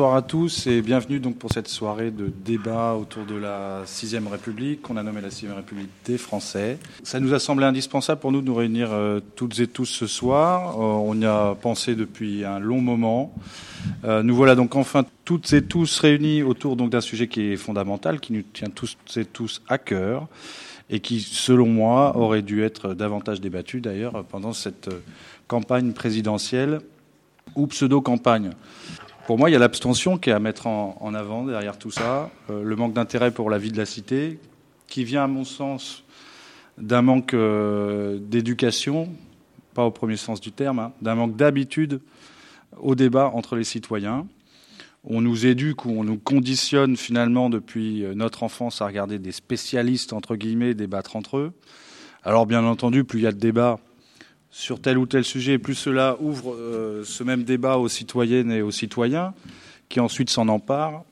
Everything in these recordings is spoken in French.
bonsoir à tous et bienvenue donc pour cette soirée de débat autour de la sixième République qu'on a nommée la sixième République des Français. Ça nous a semblé indispensable pour nous de nous réunir euh, toutes et tous ce soir. Euh, on y a pensé depuis un long moment. Euh, nous voilà donc enfin toutes et tous réunis autour donc d'un sujet qui est fondamental, qui nous tient tous et tous à cœur et qui, selon moi, aurait dû être davantage débattu d'ailleurs pendant cette campagne présidentielle ou pseudo-campagne. Pour moi, il y a l'abstention qui est à mettre en, avant derrière tout ça, euh, le manque d'intérêt pour la vie de la cité, qui vient, à mon sens, d'un manque euh, d'éducation, pas au premier sens du terme, hein, d'un manque d'habitude au débat entre les citoyens. On nous éduque ou on nous conditionne finalement depuis euh, notre enfance à regarder des spécialistes, entre guillemets, débattre entre eux. Alors bien entendu, plus il y a de débats, sur tel ou tel sujet, plus cela ouvre euh, ce même débat aux citoyennes et aux citoyens, qui ensuite s'en emparent.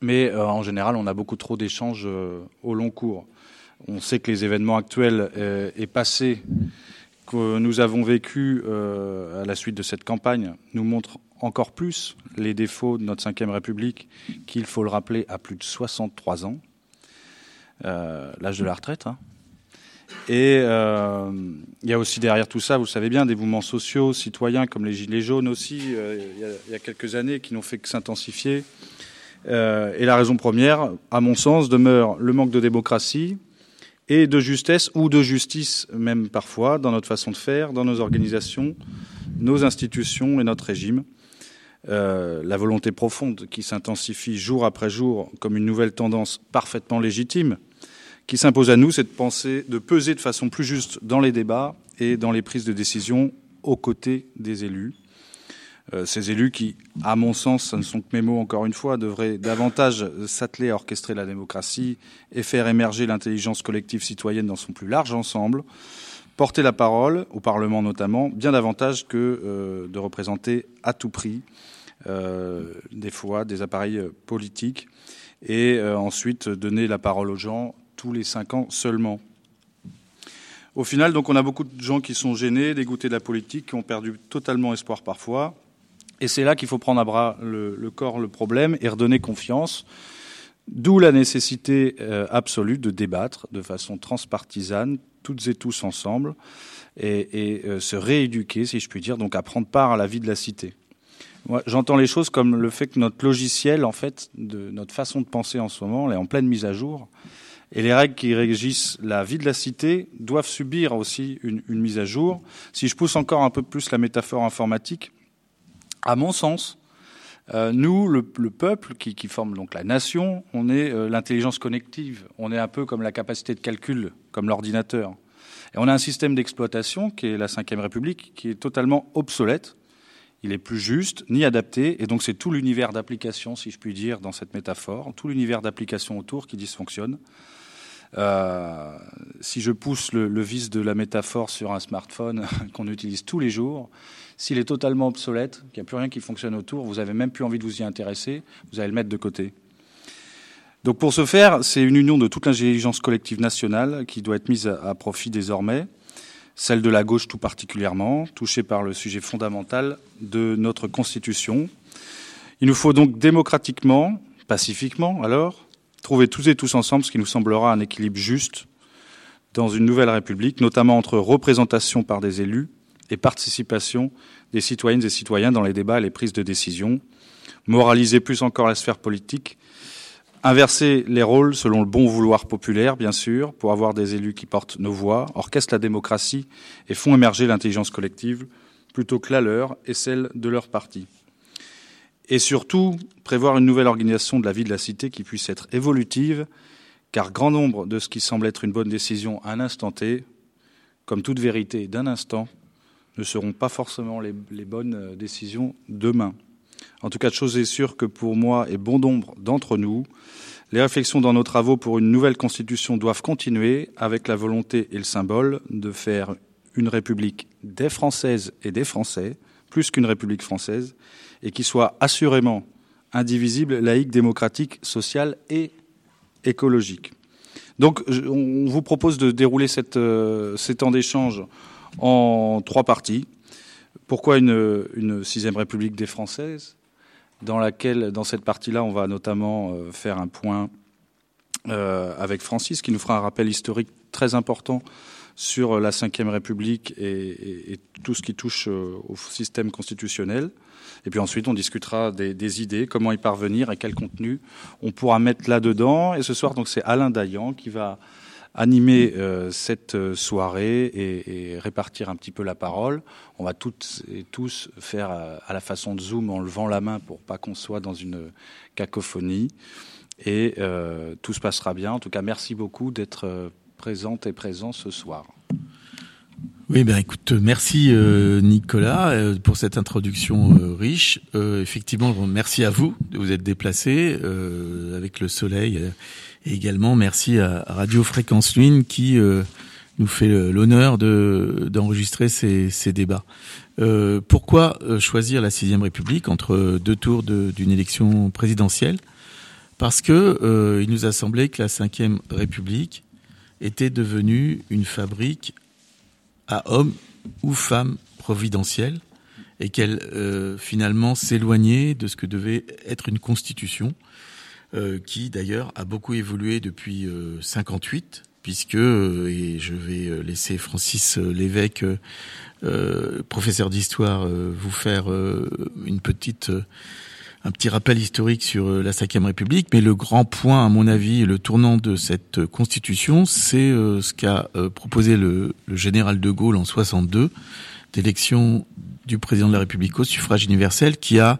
Mais euh, en général, on a beaucoup trop d'échanges euh, au long cours. On sait que les événements actuels et passés que nous avons vécus à la suite de cette campagne nous montrent encore plus les défauts de notre Ve République, qu'il faut le rappeler, à plus de 63 ans, l'âge de la retraite. Hein. Et euh, il y a aussi derrière tout ça, vous le savez bien, des mouvements sociaux, citoyens comme les Gilets jaunes aussi, euh, il, y a, quelques années, qui n'ont fait que s'intensifier. Euh, et la raison première, à mon sens, demeure le manque de démocratie et de justesse, ou de justice même parfois, dans notre façon de faire, dans nos organisations, nos institutions et notre régime. la volonté profonde qui s'intensifie jour après jour comme une nouvelle tendance parfaitement légitime, qui s'impose à nous, c'est de penser, de peser de façon plus juste dans les débats et dans les prises de décision aux côtés des élus. Euh, ces élus qui, à mon sens, ce ne sont que mes mots encore une fois, devraient davantage s'atteler à orchestrer la démocratie et faire émerger l'intelligence collective citoyenne dans son plus large ensemble, porter la parole, au Parlement notamment, bien davantage que euh, de représenter à tout prix euh, des fois des appareils politiques et ensuite donner la parole aux gens tous les cinq ans seulement. Au final, donc, on a beaucoup de gens qui sont gênés, dégoûtés de la politique, qui ont perdu totalement espoir parfois. Et c'est là qu'il faut prendre à bras le, corps le problème et redonner confiance. D'où la nécessité euh, absolue de débattre de façon transpartisane, toutes et tous ensemble, et, euh, se rééduquer, si je puis dire, donc à prendre part à la vie de la cité. J'entends les choses comme le fait que notre logiciel, en fait, de notre façon de penser en ce moment, est en pleine mise à jour. Et les règles qui régissent la vie de la cité doivent subir aussi une, mise à jour. Si je pousse encore un peu plus la métaphore informatique, à mon sens, euh, nous, le, peuple qui, forme donc la nation, on est euh, l'intelligence connective. On est un peu comme la capacité de calcul, comme l'ordinateur. Et on a un système d'exploitation qui est la Ve République, qui est totalement obsolète. Il est plus juste, ni adapté, et donc c'est tout l'univers d'application, si je puis dire, dans cette métaphore, tout l'univers d'application autour qui dysfonctionne. Euh, si je pousse le, vice de la métaphore sur un smartphone qu'on utilise tous les jours, s'il est totalement obsolète, qu'il n'y a plus rien qui fonctionne autour, vous n'avez même plus envie de vous y intéresser, vous allez le mettre de côté. Donc pour ce faire, c'est une union de toute l'intelligence collective nationale qui doit être mise à, profit désormais, celle de la gauche tout particulièrement, touchée par le sujet fondamental de notre Constitution. Il nous faut donc démocratiquement, pacifiquement alors, trouver tous et tous ensemble ce qui nous semblera un équilibre juste dans une nouvelle République, notamment entre représentation par des élus et participation des citoyennes et citoyens dans les débats et les prises de décision, moraliser plus encore la sphère politique, inverser les rôles selon le bon vouloir populaire, bien sûr, pour avoir des élus qui portent nos voix, orchestrent la démocratie et font émerger l'intelligence collective plutôt que la leur et celle de leur parti et surtout prévoir une nouvelle organisation de la vie de la cité qui puisse être évolutive, car grand nombre de ce qui semble être une bonne décision à un instant T, comme toute vérité d'un instant, ne seront pas forcément les, bonnes euh, décisions demain. En tout cas, chose est sûre que pour moi et bon nombre d'entre nous, les réflexions dans nos travaux pour une nouvelle constitution doivent continuer avec la volonté et le symbole de faire une république des Françaises et des Français, plus qu'une république française, et qui soit assurément indivisible, laïque, démocratique, social et écologique. Donc, on vous propose de dérouler cette, euh, ces temps d'échange en trois parties. Pourquoi une, sixième République des Françaises dans laquelle, dans cette partie-là, on va notamment faire un point avec Francis, qui nous fera un rappel historique très important sur la Ve République et, tout ce qui touche au système constitutionnel. Et puis ensuite, on discutera des, idées, comment y parvenir et quel contenu on pourra mettre là-dedans. Et ce soir, donc, c'est Alain Dayan qui va animer euh, cette euh, soirée et, répartir un petit peu la parole. On va toutes et tous faire euh, à, la façon de Zoom en levant la main pour pas qu'on soit dans une cacophonie. Et tout se passera bien. En tout cas, merci beaucoup d'être présente et présent ce soir. Oui, ben écoute, merci euh, Nicolas euh, pour cette introduction euh, riche. effectivement, merci à vous de vous être déplacé avec le soleil. et également, merci à Radio Fréquence Lune qui nous fait l'honneur de d'enregistrer ces, ces débats. pourquoi choisir la sixième République entre deux tours d'une élection présidentielle? Parce que il nous a semblé que la cinquième République était devenue une fabrique à homme ou femme providentielle et qu'elle euh, finalement s'éloignait de ce que devait être une constitution euh, qui d'ailleurs a beaucoup évolué depuis euh, 58 puisque euh, et je vais laisser Francis Lévesque professeur d'histoire vous faire une petite un petit rappel historique sur euh, la Ve République, mais le grand point, à mon avis, le tournant de cette constitution, c'est euh, ce qu'a euh, proposé le, général de Gaulle en 62, d'élection du président de la République au suffrage universel, qui a,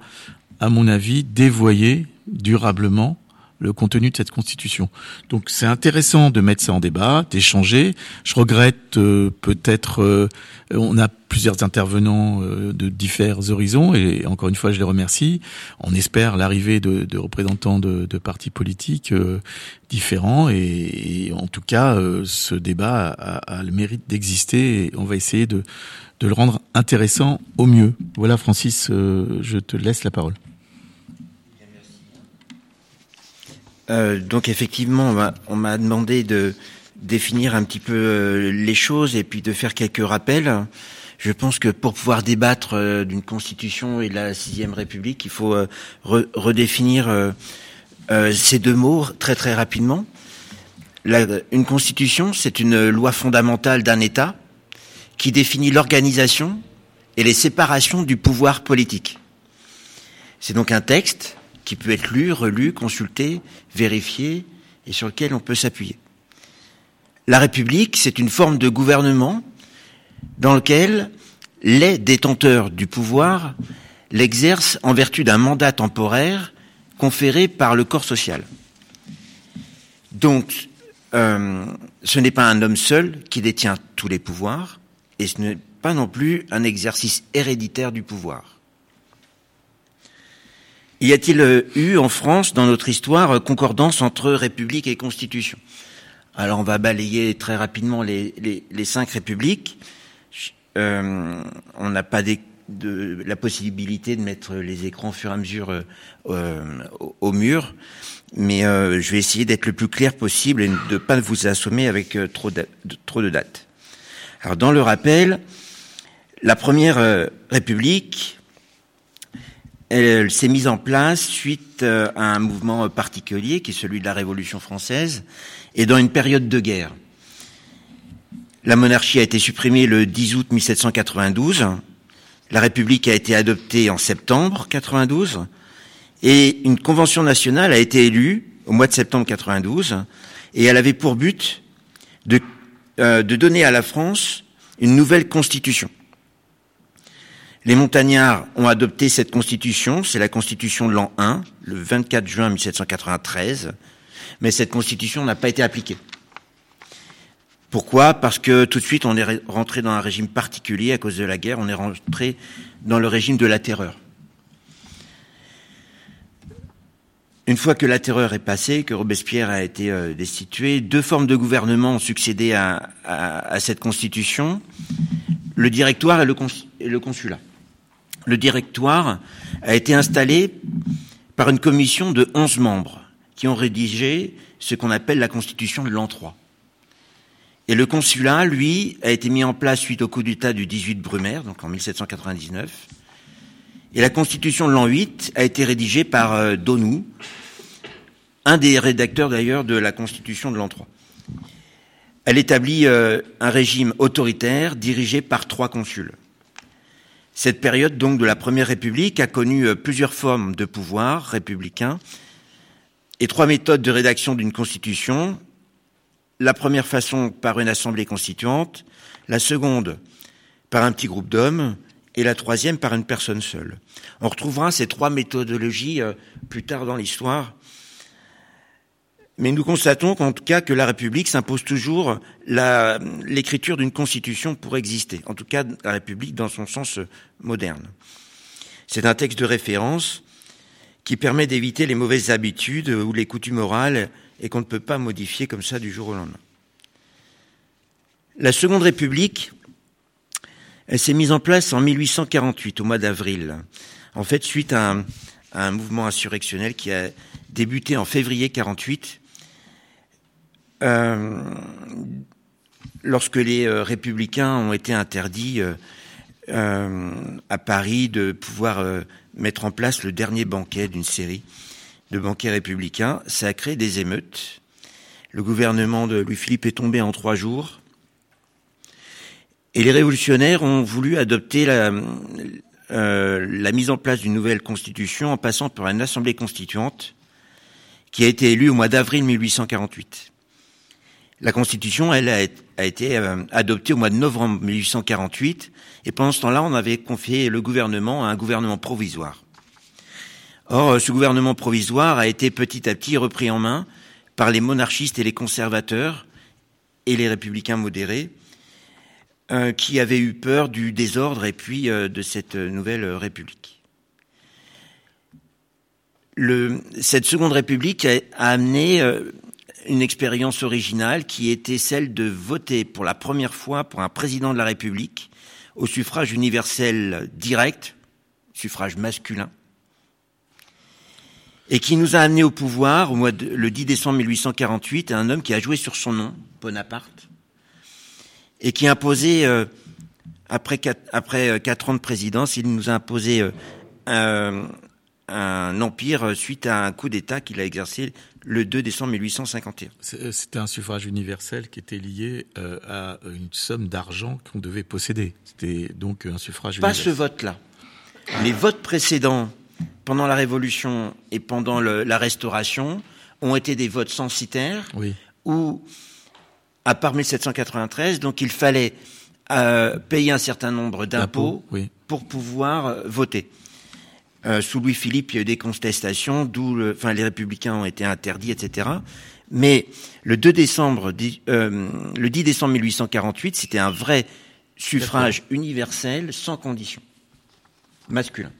à mon avis, dévoyé durablement le contenu de cette constitution. Donc c'est intéressant de mettre ça en débat, d'échanger. Je regrette euh, peut-être, euh, on a plusieurs intervenants euh, de différents horizons et encore une fois je les remercie. On espère l'arrivée de, représentants de, partis politiques différents et, et, en tout cas ce débat a, le mérite d'exister et on va essayer de le rendre intéressant au mieux. Voilà Francis, je te laisse la parole. Euh, donc effectivement, on m'a demandé de définir un petit peu euh, les choses et puis de faire quelques rappels. Je pense que pour pouvoir débattre euh, d'une constitution et de la sixième République, il faut redéfinir ces deux mots très très rapidement. une constitution, c'est une loi fondamentale d'un État qui définit l'organisation et les séparations du pouvoir politique. C'est donc un texte qui peut être lu, relu, consulté, vérifié et sur lequel on peut s'appuyer. La République, c'est une forme de gouvernement dans lequel les détenteurs du pouvoir l'exercent en vertu d'un mandat temporaire conféré par le corps social. Donc, euh, ce n'est pas un homme seul qui détient tous les pouvoirs, et ce n'est pas non plus un exercice héréditaire du pouvoir. Y a-t-il euh, eu en France, dans notre histoire, euh, concordance entre République et Constitution? Alors on va balayer très rapidement les, cinq républiques. Euh, on n'a pas de, la possibilité de mettre les écrans au fur et à mesure au, mur, mais je vais essayer d'être le plus clair possible et de ne pas vous assommer avec trop, de, trop de dates. Alors dans le rappel, la première République elle, s'est mise en place suite euh, à un mouvement particulier qui est celui de la Révolution française et dans une période de guerre. La monarchie a été supprimée le 10 août 1792, la République a été adoptée en septembre 92 et une convention nationale a été élue au mois de septembre 92 et elle avait pour but euh, de donner à la France une nouvelle constitution. Les montagnards ont adopté cette constitution, c'est la constitution de l'an 1, le 24 juin 1793, mais cette constitution n'a pas été appliquée. Pourquoi? Parce que tout de suite on est rentré dans un régime particulier à cause de la guerre, on est rentré dans le régime de la terreur. Une fois que la terreur est passée, que Robespierre a été euh, destitué, deux formes de gouvernement ont succédé à, cette constitution, le directoire et le consulat le directoire a été installé par une commission de 11 membres qui ont rédigé ce qu'on appelle la constitution de l'an 3. Et le consulat, lui, a été mis en place suite au coup d'État du 18 Brumaire, donc en 1799. Et la Constitution de l'an 8 a été rédigée par euh, Donou, un des rédacteurs d'ailleurs de la Constitution de l'an 3. Elle établit euh, un régime autoritaire dirigé par trois consuls. Cette période donc de la Première République a connu euh, plusieurs formes de pouvoir républicain et trois méthodes de rédaction d'une constitution. La première façon par une assemblée constituante, la seconde par un petit groupe d'hommes et la troisième par une personne seule. On retrouvera ces trois méthodologies euh, plus tard dans l'histoire. Mais nous constatons qu'en tout cas que la République s'impose toujours l'écriture d'une constitution pour exister. En tout cas, la République dans son sens moderne. C'est un texte de référence qui permet d'éviter les mauvaises habitudes ou les coutumes orales et qu'on ne peut pas modifier comme ça du jour au lendemain. La Seconde République elle s'est mise en place en 1848, au mois d'avril. En fait, suite à un, un, mouvement insurrectionnel qui a débuté en février 48, euh, lorsque les euh, républicains ont été interdits euh, euh à Paris de pouvoir mettre en place le dernier banquet d'une série de banquets républicains, ça a créé des émeutes. Le gouvernement de Louis-Philippe est tombé en trois jours. Et les révolutionnaires ont voulu adopter la, la mise en place d'une nouvelle constitution en passant par une assemblée constituante qui a été élue au mois d'avril 1848. La constitution, elle, a, été euh, adoptée au mois de novembre 1848, et pendant ce temps-là, on avait confié le gouvernement à un gouvernement provisoire. Or, ce gouvernement provisoire a été petit à petit repris en main par les monarchistes et les conservateurs et les républicains modérés, euh, qui avaient eu peur du désordre et puis euh, de cette nouvelle République. Cette seconde République a, amené une expérience originale qui était celle de voter pour la première fois pour un président de la République au suffrage universel direct, suffrage masculin, et qui nous a amené au pouvoir le 10 décembre 1848 un homme qui a joué sur son nom, Bonaparte, et qui a imposé, euh, après, euh, quatre ans de présidence, il nous a imposé euh, un empire suite à un coup d'État qu'il a exercé le 2 décembre 1851. C'était un suffrage universel qui était lié euh, à une somme d'argent qu'on devait posséder. C'était donc un suffrage Pas universel. ce vote-là. Les votes précédents, pendant la Révolution et pendant le, la Restauration, ont été des votes censitaires, oui. où, à part 1793, donc il fallait euh, payer un certain nombre d'impôts oui. pour pouvoir euh, voter. Euh, sous Louis-Philippe, il y a eu des contestations, d'où le, enfin, les républicains ont été interdits, etc. Mais le 2 décembre, euh, le 10 décembre 1848, c'était un vrai suffrage universel sans condition, masculin.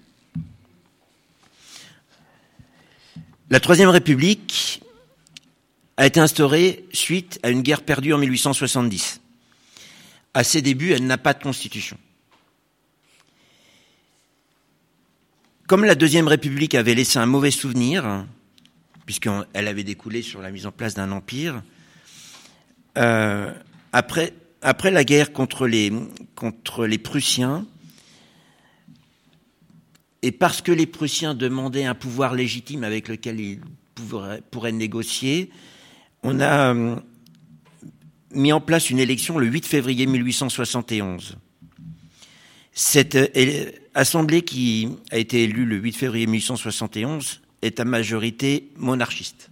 La Troisième République a été instaurée suite à une guerre perdue en 1870. À ses débuts, elle n'a pas de constitution. Comme la Deuxième République avait laissé un mauvais souvenir, puisqu'elle avait découlé sur la mise en place d'un empire, euh, après, la guerre contre les, Prussiens, et parce que les Prussiens demandaient un pouvoir légitime avec lequel ils pourraient, pourraient négocier, on a euh, mis en place une élection le 8 février 1871. Cette euh, assemblée qui a été élue le 8 février 1871 est à majorité monarchiste.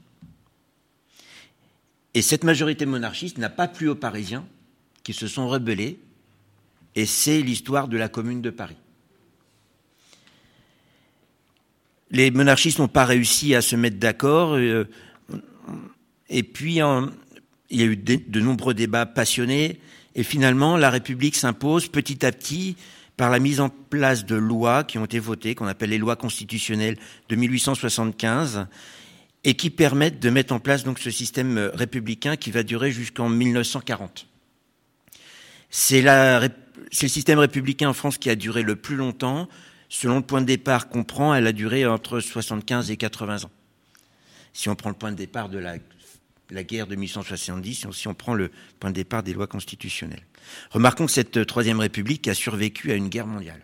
Et cette majorité monarchiste n'a pas plu aux Parisiens qui se sont rebellés, et c'est l'histoire de la Commune de Paris. Les monarchistes n'ont pas réussi à se mettre d'accord, euh, et puis il y a eu de nombreux débats passionnés, et finalement la République s'impose petit à petit par la mise en place de lois qui ont été votées, qu'on appelle les lois constitutionnelles de 1875, et qui permettent de mettre en place donc ce système républicain qui va durer jusqu'en 1940. C'est le système républicain en France qui a duré le plus longtemps. Selon le point de départ qu'on prend, elle a duré entre 75 et 80 ans. Si on prend le point de départ de la, la guerre de 1870, si on prend le point de départ des lois constitutionnelles. Remarquons que cette Troisième République a survécu à une guerre mondiale.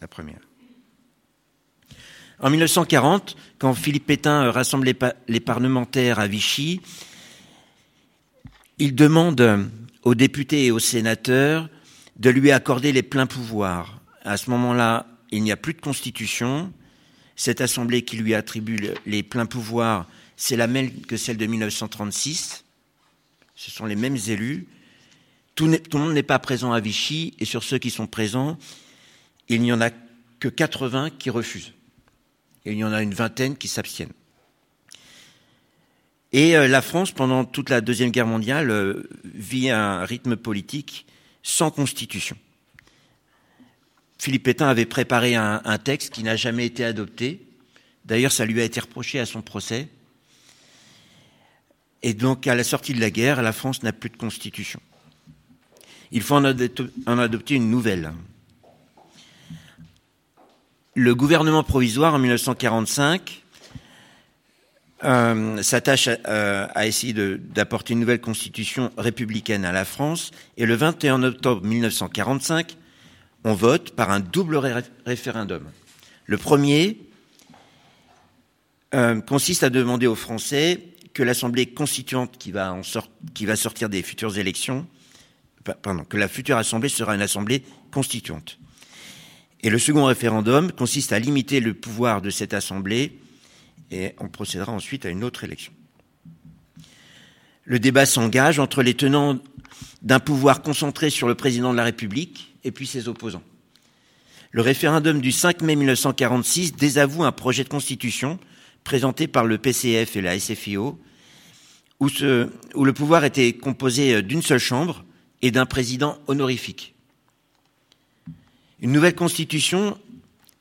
La première. En 1940, quand Philippe Pétain rassemble les, parlementaires à Vichy, il demande aux députés et aux sénateurs de lui accorder les pleins pouvoirs. À ce moment-là, il n'y a plus de constitution. Cette assemblée qui lui attribue les pleins pouvoirs, c'est la même que celle de 1936. Ce sont les mêmes élus. Tout, le monde n'est pas présent à Vichy, et sur ceux qui sont présents, il n'y en a que 80 qui refusent. Il y en a une vingtaine qui s'abstiennent. Et euh, la France, pendant toute la Deuxième Guerre mondiale, euh, vit un rythme politique sans constitution. Philippe Pétain avait préparé un texte qui n'a jamais été adopté. D'ailleurs, ça lui a été reproché à son procès. Et donc, à la sortie de la guerre, la France n'a plus de constitution. Il faut en adopter une nouvelle. Le gouvernement provisoire en 1945 euh, s'attache à, à, essayer d'apporter une nouvelle constitution républicaine à la France. Et le 21 octobre 1945, on vote par un double référendum. Le premier euh, consiste à demander aux Français que l'Assemblée constituante qui va, en qui va sortir des futures élections, pardon, que la future Assemblée sera une Assemblée constituante. Et le second référendum consiste à limiter le pouvoir de cette Assemblée et on procédera ensuite à une autre élection. Le débat s'engage entre les tenants d'un pouvoir concentré sur le président de la République et puis ses opposants. Le référendum du 5 mai 1946 désavoue un projet de constitution présenté par le PCF et la SFIO, où, le pouvoir était composé d'une seule chambre et d'un président honorifique. Une nouvelle constitution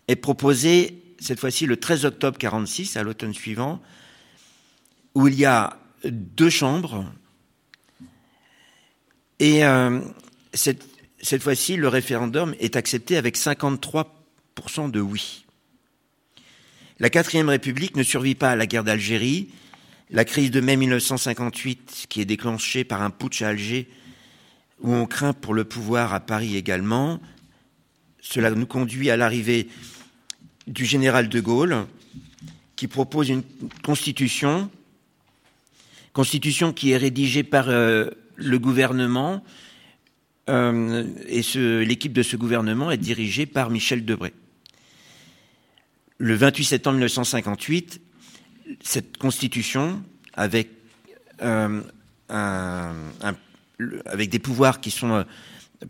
est proposée cette fois-ci le 13 octobre 46, à l'automne suivant, où il y a deux chambres. Et euh, cette, cette fois-ci, le référendum est accepté avec 53% de oui. La quatrième République ne survit pas à la guerre d'Algérie. La crise de mai 1958, qui est déclenchée par un putsch à Alger, où on craint pour le pouvoir à Paris également, cela nous conduit à l'arrivée du général de Gaulle qui propose une constitution, constitution qui est rédigée par euh, le gouvernement euh, et l'équipe de ce gouvernement est dirigée par Michel Debré. Le 28 septembre 1958, cette constitution, avec, euh, avec des pouvoirs qui sont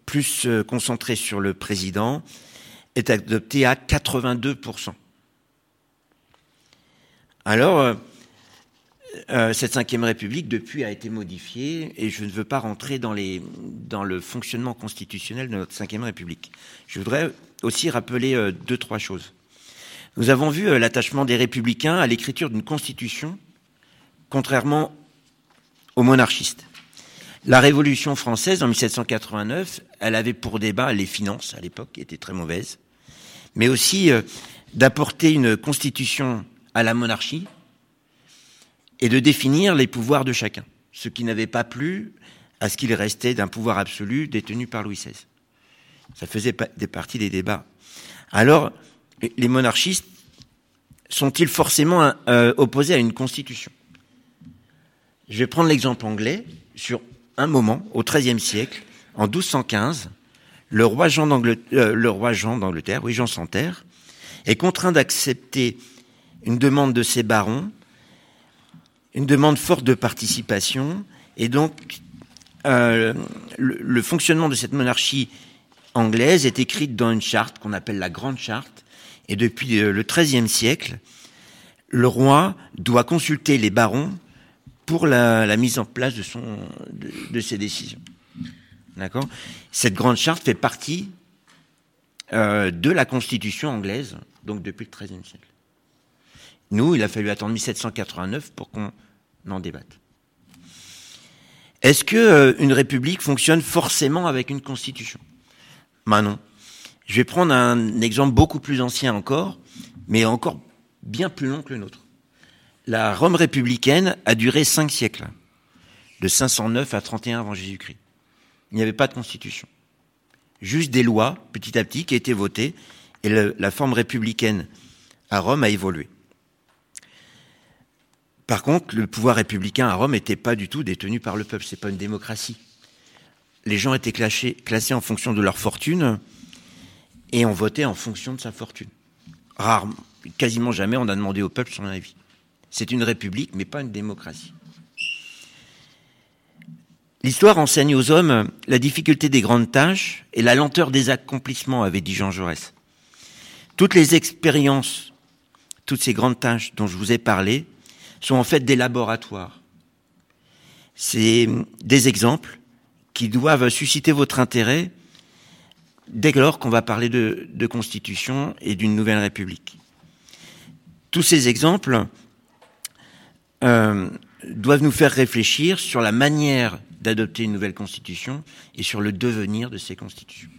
plus concentrés sur le président, est adopté à 82%. Alors, euh, euh, cette cinquième République, depuis, a été modifiée et je ne veux pas rentrer dans, le fonctionnement constitutionnel de notre cinquième République. Je voudrais aussi rappeler euh, deux, trois choses. Nous avons vu l'attachement des républicains à l'écriture d'une constitution, contrairement aux monarchistes. La Révolution française en 1789, elle avait pour débat les finances à l'époque, qui étaient très mauvaises mais aussi euh, d'apporter une constitution à la monarchie et de définir les pouvoirs de chacun, ce qui n'avait pas plu à ce qu'il restait d'un pouvoir absolu détenu par Louis XVI. Ça faisait des parties des débats. Alors, les monarchistes sont-ils forcément euh, opposés à une constitution? Je vais prendre l'exemple anglais. Sur un moment, au XIIIe siècle, en 1215, le roi Jean d'Angleterre, euh, le roi Jean d'Angleterre, oui Jean Santerre, est contraint d'accepter une demande de ses barons, une demande forte de participation, et donc euh, le, fonctionnement de cette monarchie anglaise est écrit dans une charte qu'on appelle la Grande Charte, et depuis euh, le XIIIe siècle, le roi doit consulter les barons pour la, mise en place de, ses décisions. D'accord? Cette grande charte fait partie euh, de la Constitution anglaise, donc depuis le XIIIe siècle. Nous, il a fallu attendre 1789 pour qu'on en débatte. Est-ce que euh, une république fonctionne forcément avec une constitution? Ben non. Je vais prendre un exemple beaucoup plus ancien encore, mais encore bien plus long que le nôtre. La Rome républicaine a duré cinq siècles, de 509 à 31 avant Jésus-Christ il n'y avait pas de constitution. Juste des lois, petit à petit, qui étaient votées, et la forme républicaine à Rome a évolué. Par contre, le pouvoir républicain à Rome n'était pas du tout détenu par le peuple. C'est pas une démocratie. Les gens étaient classés, classés en fonction de leur fortune et on votait en fonction de sa fortune. Rarement, quasiment jamais, on a demandé au peuple son avis. C'est une république, mais pas une démocratie. L'histoire enseigne aux hommes la difficulté des grandes tâches et la lenteur des accomplissements, avait dit Jean Jaurès. Toutes les expériences, toutes ces grandes tâches dont je vous ai parlé, sont en fait des laboratoires. C'est des exemples qui doivent susciter votre intérêt dès lors qu'on va parler de, constitution et d'une nouvelle république. Tous ces exemples euh, doivent nous faire réfléchir sur la manière d'adopter une nouvelle constitution et sur le devenir de ces constitutions.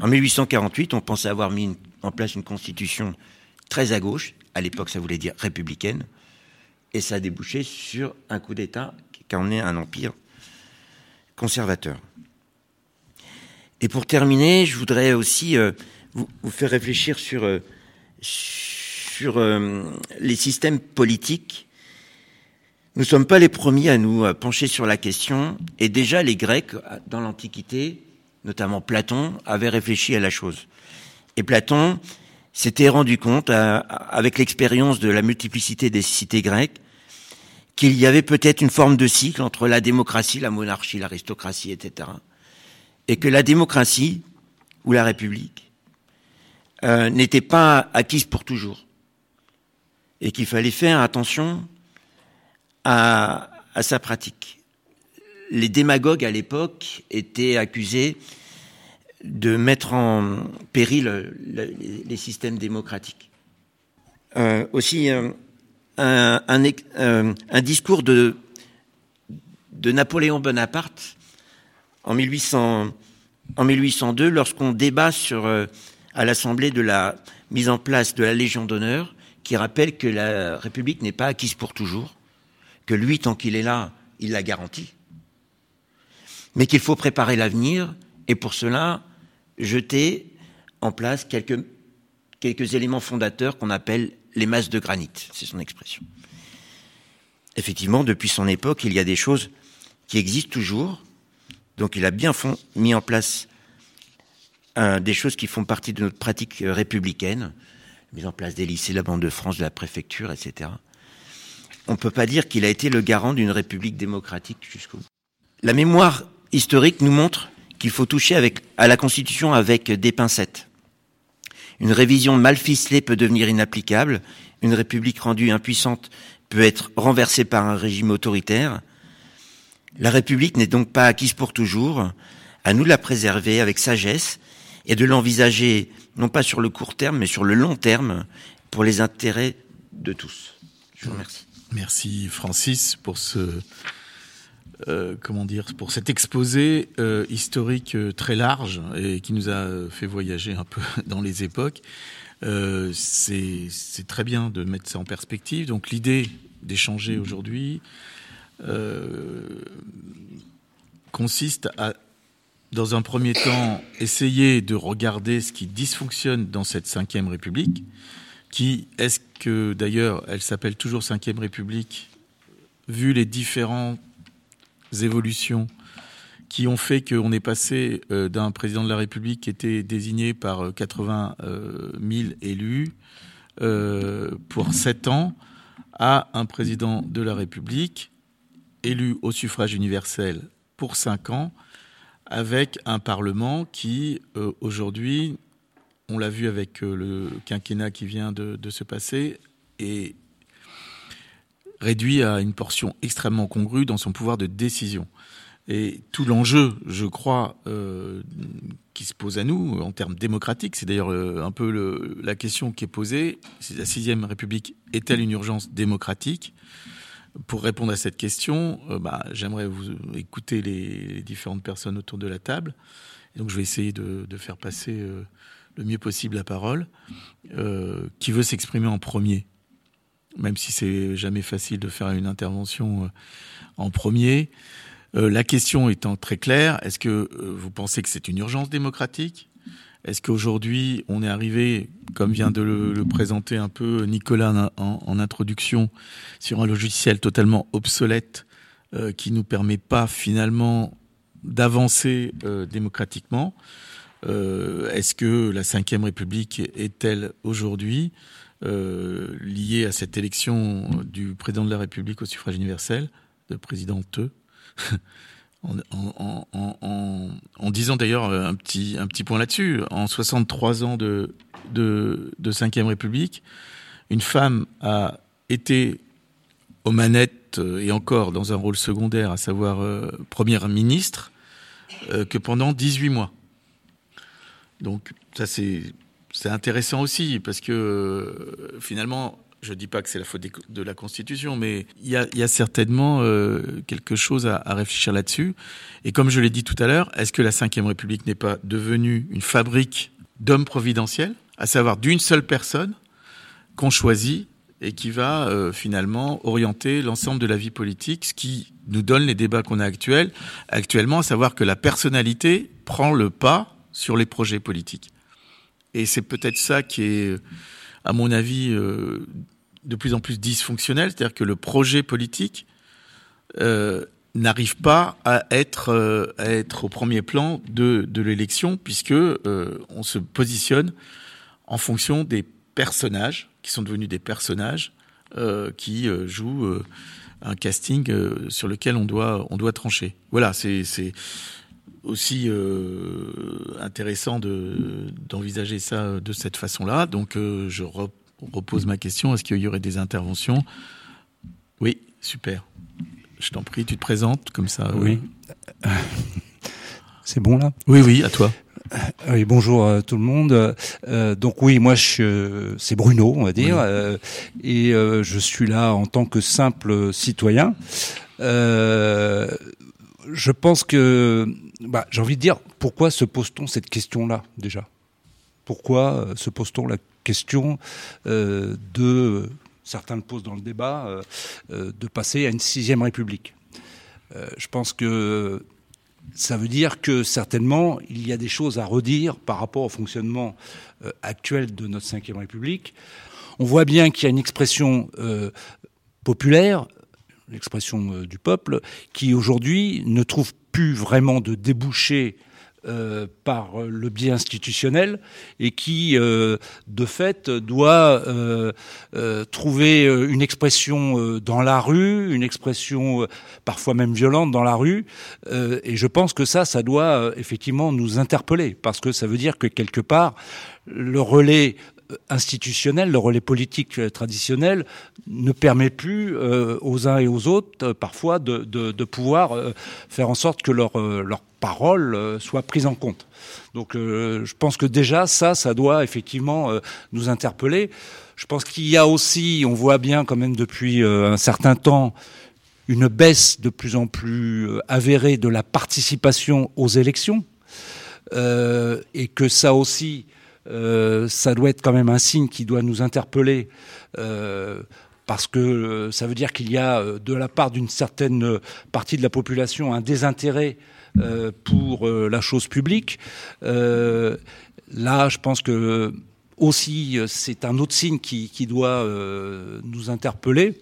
En 1848, on pensait avoir mis en place une constitution très à gauche, à l'époque ça voulait dire républicaine, et ça a débouché sur un coup d'État qui a emmené un empire conservateur. Et pour terminer, je voudrais aussi euh, vous, faire réfléchir sur, euh, sur euh, les systèmes politiques. Nous ne sommes pas les premiers à nous pencher sur la question, et déjà les Grecs, dans l'Antiquité, notamment Platon, avaient réfléchi à la chose. Et Platon s'était rendu compte, avec l'expérience de la multiplicité des cités grecques, qu'il y avait peut-être une forme de cycle entre la démocratie, la monarchie, l'aristocratie, etc et que la démocratie ou la République euh, n'était pas acquise pour toujours et qu'il fallait faire attention à, sa pratique. Les démagogues à l'époque étaient accusés de mettre en péril les systèmes démocratiques. Euh, aussi, euh, un, discours de Napoléon Bonaparte en, 1800, en 1802, lorsqu'on débat euh, à l'Assemblée de la mise en place de la Légion d'honneur, qui rappelle que la République n'est pas acquise pour toujours, que lui, tant qu'il est là, il la garantit, mais qu'il faut préparer l'avenir et pour cela jeter en place quelques éléments fondateurs qu'on appelle les masses de granit, c'est son expression. Effectivement, depuis son époque, il y a des choses qui existent toujours, donc il a bien mis en place euh, des choses qui font partie de notre pratique euh, républicaine, mise en place des lycées, la Bande de France, de la préfecture, etc. On ne peut pas dire qu'il a été le garant d'une république démocratique jusqu'au bout. La mémoire historique nous montre qu'il faut toucher à la Constitution avec des pincettes. Une révision mal ficelée peut devenir inapplicable, une république rendue impuissante peut être renversée par un régime autoritaire, la République n'est donc pas acquise pour toujours. À nous de la préserver avec sagesse et de l'envisager non pas sur le court terme, mais sur le long terme pour les intérêts de tous. Je vous remercie. Merci Francis pour ce euh, comment dire pour cet exposé euh, historique euh, très large et qui nous a fait voyager un peu dans les époques. c'est très bien de mettre ça en perspective. Donc l'idée d'échanger aujourd'hui, euh, consiste à, dans un premier temps, essayer de regarder ce qui dysfonctionne dans cette cinquième République, qui est-ce que d'ailleurs elle s'appelle toujours cinquième République, vu les différentes évolutions qui ont fait qu'on est passé euh, d'un président de la République qui était désigné par 80 euh, 000 élus pour 7 ans à un président de la République élu au suffrage universel pour cinq ans, avec un Parlement qui, euh, aujourd'hui, on l'a vu avec euh, le quinquennat qui vient de, se passer, est réduit à une portion extrêmement congrue dans son pouvoir de décision. Et tout l'enjeu, je crois, euh, qui se pose à nous en termes démocratiques, c'est d'ailleurs un peu la question qui est posée, c'est la sixième République est-elle une urgence démocratique? Pour répondre à cette question, euh, bah, j'aimerais vous écouter les, différentes personnes autour de la table. donc, je vais essayer de, faire passer euh, le mieux possible la parole. Euh, qui veut s'exprimer en premier? Même si c'est jamais facile de faire une intervention en premier. la question étant très claire, est-ce que vous pensez que c'est une urgence démocratique? Est-ce qu'aujourd'hui, on est arrivé, comme vient de le, présenter un peu Nicolas en, introduction, sur un logiciel totalement obsolète euh, qui nous permet pas finalement d'avancer euh, démocratiquement euh, Est-ce que la Ve République est-elle aujourd'hui euh, liée à cette élection du président de la République au suffrage universel, de président en, en, en, en, disant d'ailleurs un petit, un petit point là-dessus, en 63 ans de, de, de Ve République, une femme a été aux manettes euh, et encore dans un rôle secondaire, à savoir euh, première ministre, euh, que pendant 18 mois. Donc ça c'est c'est intéressant aussi parce que finalement je dis pas que c'est la faute de la Constitution, mais il y a, y a, certainement quelque chose à, à réfléchir là-dessus. Et comme je l'ai dit tout à l'heure, est-ce que la Ve République n'est pas devenue une fabrique d'hommes providentiels, à savoir d'une seule personne qu'on choisit et qui va euh, finalement orienter l'ensemble de la vie politique, ce qui nous donne les débats qu'on a actuels, actuellement, à savoir que la personnalité prend le pas sur les projets politiques. Et c'est peut-être ça qui est, à mon avis, euh, de plus en plus dysfonctionnel, c'est-à-dire que le projet politique euh, n'arrive pas à être, euh, à être au premier plan de, de l'élection, puisque on se positionne en fonction des personnages qui sont devenus des personnages qui jouent un casting sur lequel on doit, on doit trancher. Voilà, c'est aussi intéressant d'envisager ça de cette façon-là. Donc je repose ma question, est-ce qu'il y aurait des interventions? Oui, super. Je t'en prie, tu te présentes comme ça. Oui. C'est bon là? Oui, oui, à toi. Euh, oui, bonjour à tout le monde. Euh, donc oui, moi je, c'est Bruno, on va dire, euh, et euh, je suis là en tant que simple citoyen. Euh, je pense que, bah, j'ai envie de dire, pourquoi se pose-t-on cette question-là déjà? Pourquoi se pose-t-on la question de, certains le posent dans le débat, de passer à une sixième république? Je pense que ça veut dire que certainement il y a des choses à redire par rapport au fonctionnement euh, actuel de notre Ve République. On voit bien qu'il y a une expression euh, populaire, l'expression euh, du peuple, qui aujourd'hui ne trouve plus vraiment de débouché euh, par le biais institutionnel et qui, euh, de fait, doit euh, trouver une expression dans la rue, une expression parfois même violente dans la rue. et je pense que ça, ça doit effectivement nous interpeller parce que ça veut dire que quelque part, le relais institutionnel, le relais politique traditionnel ne permet plus aux uns et aux autres parfois de, pouvoir faire en sorte que leur, leur paroles euh, soient prises en compte. Donc euh, je pense que déjà ça, ça doit effectivement euh, nous interpeller. Je pense qu'il y a aussi, on voit bien quand même depuis un certain temps, une baisse de plus en plus avérée de la participation aux élections, et que ça aussi, ça doit être quand même un signe qui doit nous interpeller parce que ça veut dire qu'il y a de la part d'une certaine partie de la population un désintérêt euh, pour euh, la chose publique. Euh, là, je pense que aussi c'est un autre signe qui doit nous interpeller.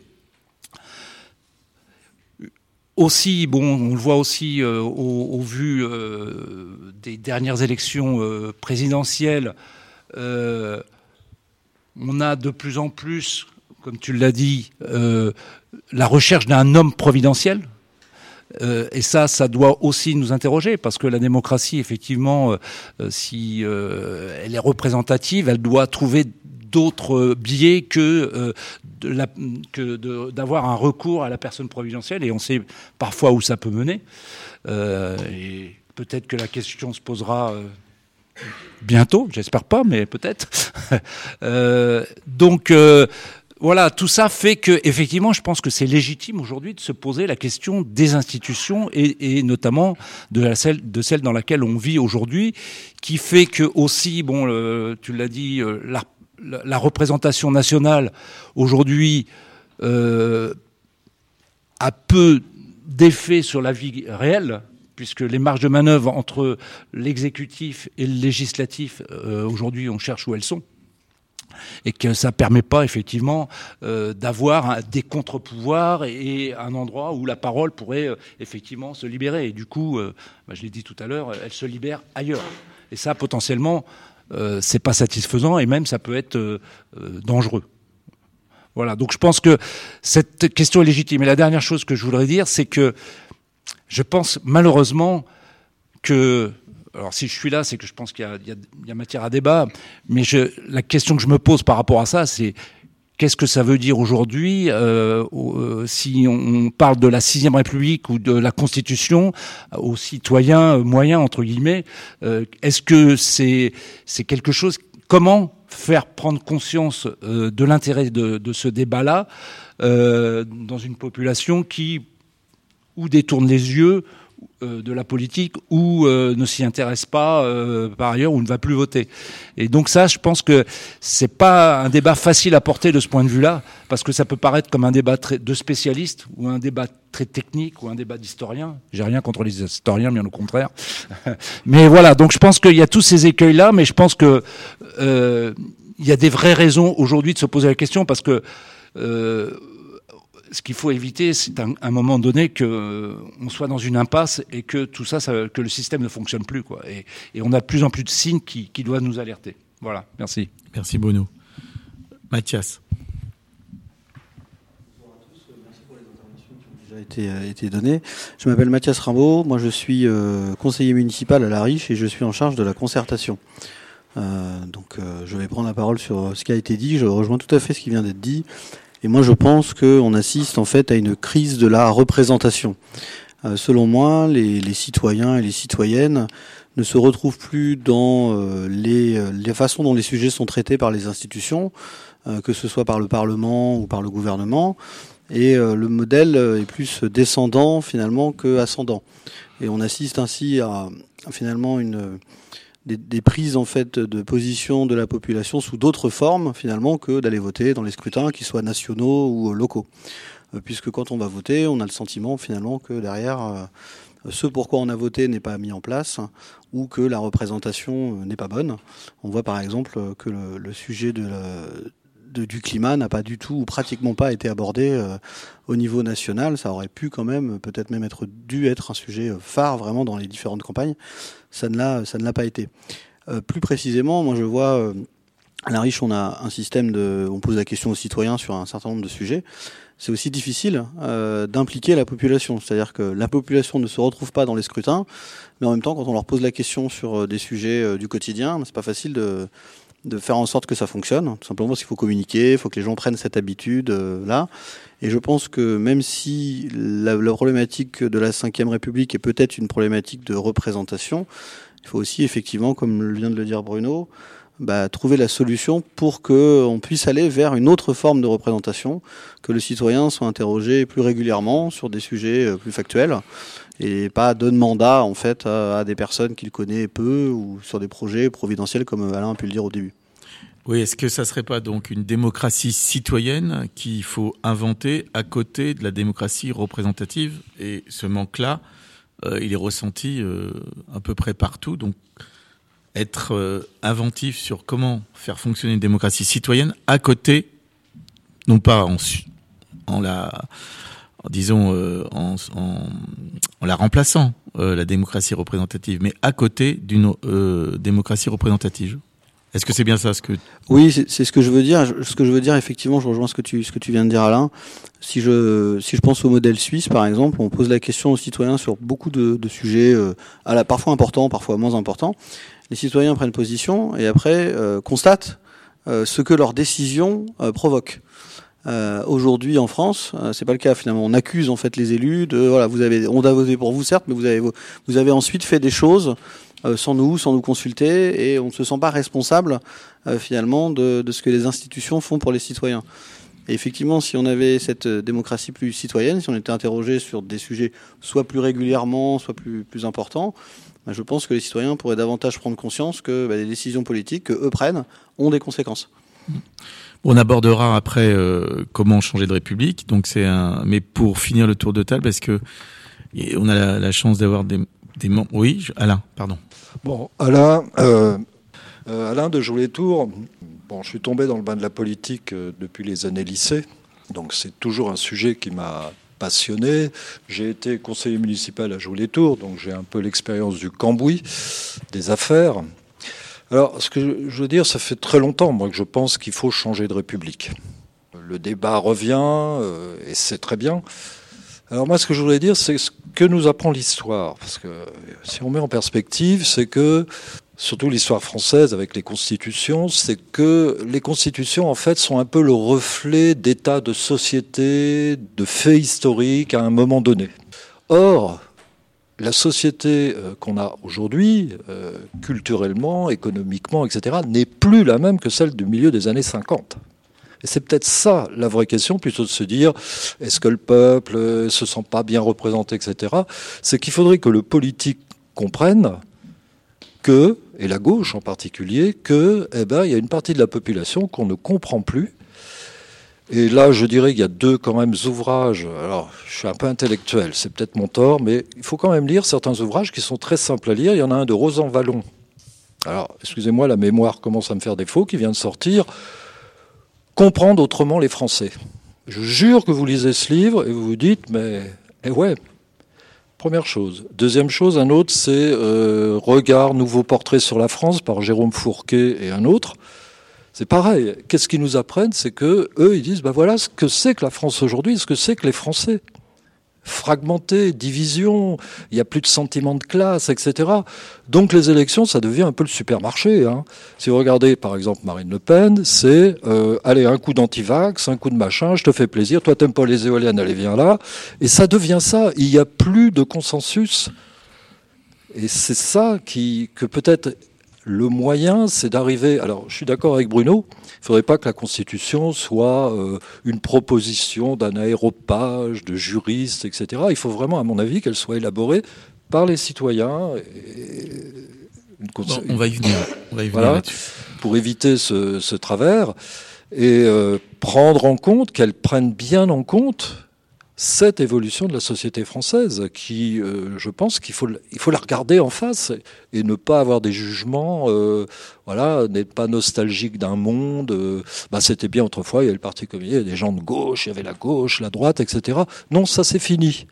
Aussi, bon, on le voit aussi au, au, vu des dernières élections présidentielles, on a de plus en plus, comme tu l'as dit, la recherche d'un homme providentiel, euh, et ça, ça doit aussi nous interroger, parce que la démocratie, effectivement, euh, euh, si elle est représentative, elle doit trouver d'autres biais que d'avoir un recours à la personne providentielle, et on sait parfois où ça peut mener. et peut-être que la question se posera bientôt, j'espère pas, mais peut-être. donc voilà, tout ça fait que, effectivement, je pense que c'est légitime aujourd'hui de se poser la question des institutions et, notamment de, celle, de celle dans laquelle on vit aujourd'hui, qui fait que aussi, bon, tu l'as dit, euh, la, représentation nationale aujourd'hui euh, a peu d'effet sur la vie réelle puisque les marges de manœuvre entre l'exécutif et le législatif, euh, aujourd'hui, on cherche où elles sont et que ça permet pas effectivement euh, d'avoir des contre-pouvoirs et, un endroit où la parole pourrait effectivement se libérer. Et du coup, bah, je l'ai dit tout à l'heure, elle se libère ailleurs. Et ça, potentiellement, c'est pas satisfaisant et même ça peut être dangereux. Voilà. Donc je pense que cette question est légitime. Et la dernière chose que je voudrais dire, c'est que je pense malheureusement que alors si je suis là, c'est que je pense qu'il y, a matière à débat. Mais la question que je me pose par rapport à ça, c'est qu'est-ce que ça veut dire aujourd'hui euh, euh, si on parle de la sixième République ou de la Constitution aux citoyens moyens entre guillemets euh, Est-ce que c'est c'est quelque chose Comment faire prendre conscience de l'intérêt de, de, ce débat-là dans une population qui ou détourne les yeux euh, de la politique ou euh, ne s'y intéresse pas euh, par ailleurs ou ne va plus voter. Et donc ça, je pense que c'est pas un débat facile à porter de ce point de vue-là, parce que ça peut paraître comme un débat de spécialistes ou un débat très technique ou un débat d'historiens. J'ai rien contre les historiens, bien au contraire. mais voilà, donc je pense qu'il y a tous ces écueils-là, mais je pense que il y a des vraies raisons aujourd'hui de se poser la question, parce que ce qu'il faut éviter, c'est un, un, moment donné que euh, on soit dans une impasse et que tout ça, ça que le système ne fonctionne plus, quoi. Et, et, on a de plus en plus de signes qui, qui doivent nous alerter. Voilà. Merci. Merci Bono. Mathias. Bonjour à tous. Merci pour les interventions qui ont déjà été, euh, été données. Je m'appelle Mathias Rimbaud. Moi, je suis euh, conseiller municipal à La Riche et je suis en charge de la concertation. Euh, donc, euh, je vais prendre la parole sur ce qui a été dit. Je rejoins tout à fait ce qui vient d'être dit. Et moi, je pense qu'on assiste en fait à une crise de la représentation. Euh, selon moi, les, citoyens et les citoyennes ne se retrouvent plus dans euh, les, les, façons dont les sujets sont traités par les institutions, euh, que ce soit par le Parlement ou par le gouvernement. Et euh, le modèle est plus descendant finalement que ascendant. Et on assiste ainsi à finalement une des, prises en fait de position de la population sous d'autres formes finalement que d'aller voter dans les scrutins, qu'ils soient nationaux ou locaux. Euh, puisque quand on va voter, on a le sentiment finalement que derrière euh, ce pourquoi on a voté n'est pas mis en place ou que la représentation n'est pas bonne. On voit par exemple que le, sujet du climat n'a pas du tout ou pratiquement pas été abordé euh, au niveau national. Ça aurait pu quand même, peut-être même être dû être un sujet phare vraiment dans les différentes campagnes. Ça ne l'a, ça ne l'a pas été. Euh, plus précisément, moi je vois euh, à la riche, on a un système de, on pose la question aux citoyens sur un certain nombre de sujets. C'est aussi difficile euh, d'impliquer la population, c'est-à-dire que la population ne se retrouve pas dans les scrutins, mais en même temps, quand on leur pose la question sur des sujets du quotidien, c'est pas facile de de faire en sorte que ça fonctionne. Tout simplement parce qu'il faut communiquer, il faut que les gens prennent cette habitude euh. Et je pense que même si la, la problématique de la Ve République est peut-être une problématique de représentation, il faut aussi effectivement, comme vient de le dire Bruno, bah, trouver la solution pour que on puisse aller vers une autre forme de représentation, que le citoyen soit interrogé plus régulièrement sur des sujets euh, plus factuels et pas donne mandat en fait à, des personnes qu'il connaît peu ou sur des projets providentiels comme Alain a pu le dire au début. Oui, est-ce que ça serait pas donc une démocratie citoyenne qu'il faut inventer à côté de la démocratie représentative? Et ce manque-là, euh, il est ressenti euh, à peu près partout. Donc, être euh, inventif sur comment faire fonctionner une démocratie citoyenne à côté, non pas en la, disons, euh, en, en, la remplaçant, euh, la démocratie représentative, mais à côté d'une démocratie représentative. Est-ce que c'est bien ça ce que Oui, c'est ce que je veux dire. Ce que je veux dire, effectivement, je rejoins ce que tu ce que tu viens de dire, Alain. Si je si je pense au modèle suisse, par exemple, on pose la question aux citoyens sur beaucoup de, sujets, euh, à la, parfois importants, parfois moins importants. Les citoyens prennent position et après euh, constatent euh, ce que leur décision euh, provoque. Euh, Aujourd'hui en France, euh, c'est pas le cas finalement. On accuse en fait les élus de voilà, vous avez, on a voté pour vous certes, mais vous avez vous avez ensuite fait des choses euh, sans nous, sans nous consulter, et on ne se sent pas responsable euh, finalement de, ce que les institutions font pour les citoyens. Et effectivement, si on avait cette démocratie plus citoyenne, si on était interrogé sur des sujets soit plus régulièrement, soit plus, plus importants, ben je pense que les citoyens pourraient davantage prendre conscience que ben, les décisions politiques que eux prennent ont des conséquences. On abordera après euh, comment changer de république. Donc c'est un. Mais pour finir le tour de table, parce que on a la, chance d'avoir des des membres. Oui, Alain, pardon. Bon, Alain, euh, euh, Alain de Joulet-Tour. Bon, je suis tombé dans le bain de la politique depuis les années lycée, donc c'est toujours un sujet qui m'a passionné. J'ai été conseiller municipal à Joules-les-Tours, donc j'ai un peu l'expérience du cambouis, des affaires. Alors, ce que je veux dire, ça fait très longtemps, moi, que je pense qu'il faut changer de République. Le débat revient, euh, et c'est très bien. Alors moi, ce que je voulais dire, c'est ce que nous apprend l'histoire. Parce que si on met en perspective, c'est que surtout l'histoire française avec les constitutions, c'est que les constitutions, en fait, sont un peu le reflet d'états de société, de faits historiques à un moment donné. Or, la société euh, qu'on a aujourd'hui, euh, culturellement, économiquement, etc., n'est plus la même que celle du milieu des années 50. Et c'est peut-être ça la vraie question, plutôt de se dire est-ce que le peuple euh, se sent pas bien représenté, etc. C'est qu'il faudrait que le politique comprenne que, et la gauche en particulier, que, eh ben, il y a une partie de la population qu'on ne comprend plus. Et là, je dirais qu'il y a deux quand même ouvrages. Alors, je suis un peu intellectuel, c'est peut-être mon tort, mais il faut quand même lire certains ouvrages qui sont très simples à lire. Il y en a un de Rosan Vallon. Alors, excusez-moi, la mémoire commence à me faire défaut, qui vient de sortir. Comprendre autrement les Français. Je jure que vous lisez ce livre et vous vous dites, mais eh ouais, Première chose. Deuxième chose, un autre, c'est euh, Regard, nouveau portrait sur la France par Jérôme Fourquet et un autre. C'est pareil. Qu'est-ce qu'ils nous apprennent? C'est que eux, ils disent, ben voilà ce que c'est que la France aujourd'hui, ce que c'est que les Français fragmenté, division, il n'y a plus de sentiment de classe, etc. Donc les élections, ça devient un peu le supermarché. Hein. Si vous regardez par exemple Marine Le Pen, c'est euh, allez, un coup d'antivax, un coup de machin, je te fais plaisir, toi t'aimes pas les éoliennes, allez viens là. Et ça devient ça, il n'y a plus de consensus. Et c'est ça qui, que peut-être le moyen, c'est d'arriver. Alors, je suis d'accord avec Bruno. Il ne faudrait pas que la Constitution soit euh, une proposition d'un aéropage de juristes, etc. Il faut vraiment, à mon avis, qu'elle soit élaborée par les citoyens. on va y venir. On va y venir pour éviter ce, travers et euh, prendre en compte, qu'elle prenne bien en compte cette évolution de la société française qui, euh, je pense qu'il faut, il faut la regarder en face et ne pas avoir des jugements, euh, voilà, n'être pas nostalgique d'un monde. Euh, bah, c'était bien autrefois, il y avait le Parti communiste, il y avait des gens de gauche, il y avait la gauche, la droite, etc. Non, ça c'est fini.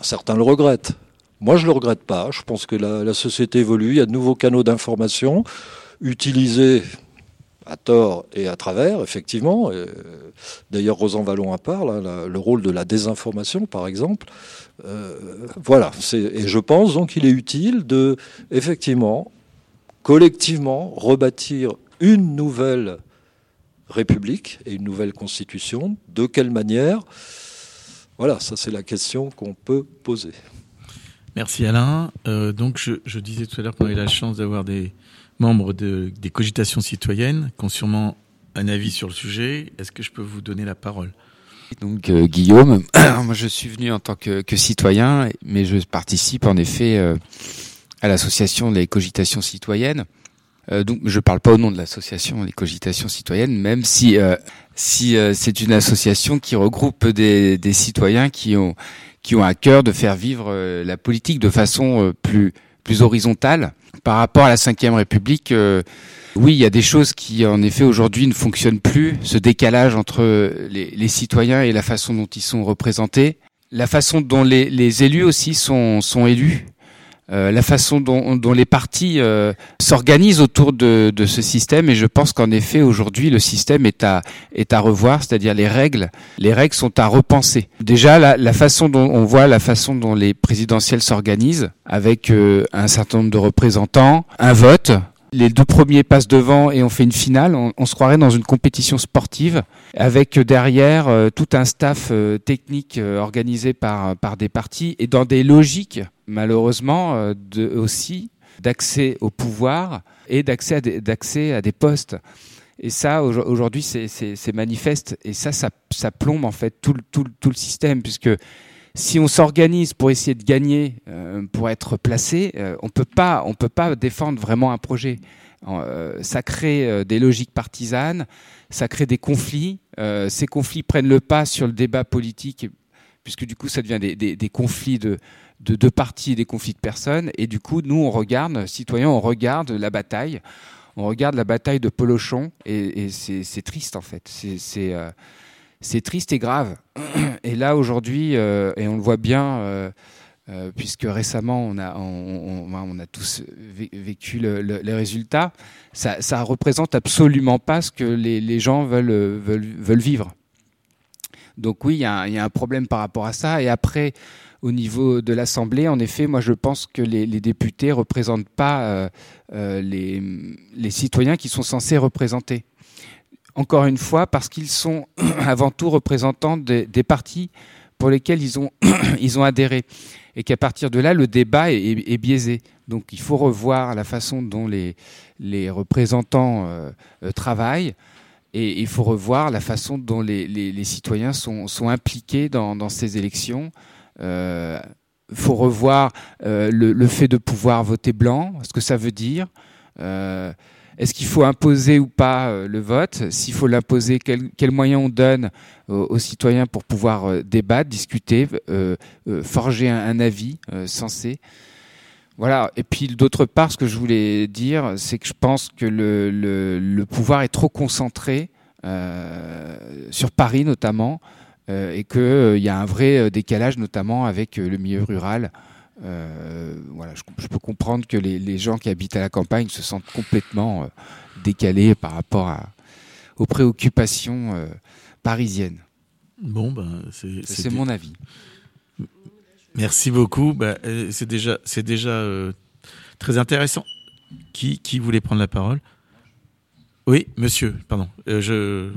certains le regrettent. Moi, je le regrette pas. Je pense que la, la société évolue. Il y a de nouveaux canaux d'information utilisés à tort et à travers, effectivement. D'ailleurs, Rosan Vallon en parle, hein, le rôle de la désinformation, par exemple. Euh, voilà, et je pense donc qu'il est utile de, effectivement, collectivement, rebâtir une nouvelle république et une nouvelle constitution. De quelle manière? Voilà, ça c'est la question qu'on peut poser. Merci Alain. Euh, donc je, je, disais tout à l'heure qu'on a eu la chance d'avoir des, membres de, des cogitations citoyennes, qui ont sûrement un avis sur le sujet. Est-ce que je peux vous donner la parole? Donc euh, Guillaume, moi je suis venu en tant que, que, citoyen, mais je participe en effet euh, à l'association des cogitations citoyennes. Euh, donc je parle pas au nom de l'association des cogitations citoyennes, même si si c'est une association qui regroupe des, des, citoyens qui ont qui ont à cœur de faire vivre la politique de façon plus plus horizontale par rapport à la Ve République, euh, oui, il y a des choses qui, en effet, aujourd'hui ne fonctionnent plus. Ce décalage entre les, citoyens et la façon dont ils sont représentés, la façon dont les, élus aussi sont, sont élus. Euh, la façon dont, dont les partis euh, s'organisent autour de, de, ce système et je pense qu'en effet aujourd'hui le système est à est à revoir, c'est-à-dire les règles, les règles sont à repenser. Déjà la, la façon dont on voit la façon dont les présidentielles s'organisent avec euh, un certain nombre de représentants, un vote, les deux premiers passent devant et on fait une finale. On, se croirait dans une compétition sportive avec derrière euh, tout un staff euh, technique euh, organisé par, par des partis et dans des logiques, malheureusement, de, aussi d'accès au pouvoir et d'accès à, des, postes. Et ça, aujourd'hui, c'est manifeste. Et ça, ça, plombe en fait tout, le système, puisque si on s'organise pour essayer de gagner, euh, pour être placé, euh, on peut pas, on peut pas défendre vraiment un projet. Euh, ça crée des logiques partisanes, ça crée des conflits. ces conflits prennent le pas sur le débat politique, puisque du coup, ça devient des, des conflits de, de deux partis et des conflits de personnes. Et du coup, nous, on regarde, citoyens, on regarde la bataille. On regarde la bataille de Polochon et, c'est triste en fait. C'est c'est triste et grave. Et là aujourd'hui, euh, et on le voit bien, euh, euh, puisque récemment on a, on, a tous vécu les résultats, ça, ça représente absolument pas ce que les, gens veulent, veulent, veulent, vivre. Donc oui, il y, a un, problème par rapport à ça. Et après, au niveau de l'Assemblée, en effet, moi je pense que les, députés représentent pas les, les citoyens qui sont censés représenter encore une fois, parce qu'ils sont avant tout représentants des, partis pour lesquels ils ont, adhéré. Et qu'à partir de là, le débat est, biaisé. Donc il faut revoir la façon dont les, représentants euh, euh, travaillent et il faut revoir la façon dont les, citoyens sont, impliqués dans, ces élections. Il euh, faut revoir le, le, fait de pouvoir voter blanc, ce que ça veut dire. Est-ce qu'il faut imposer ou pas euh, le vote? S'il faut l'imposer, quels quel moyens on donne aux, citoyens pour pouvoir euh, débattre, discuter, euh, forger un, avis sensé? Voilà. Et puis d'autre part, ce que je voulais dire, c'est que je pense que le, pouvoir est trop concentré sur Paris notamment, et qu'il y a un vrai décalage notamment avec le milieu rural. Euh, voilà, je, peux comprendre que les, gens qui habitent à la campagne se sentent complètement euh, décalés par rapport à, aux préoccupations euh, parisiennes. Bon, ben, c'est mon avis. Merci beaucoup. Ben, c'est déjà, c'est déjà très intéressant. Qui, qui voulait prendre la parole? Oui, monsieur, pardon. je...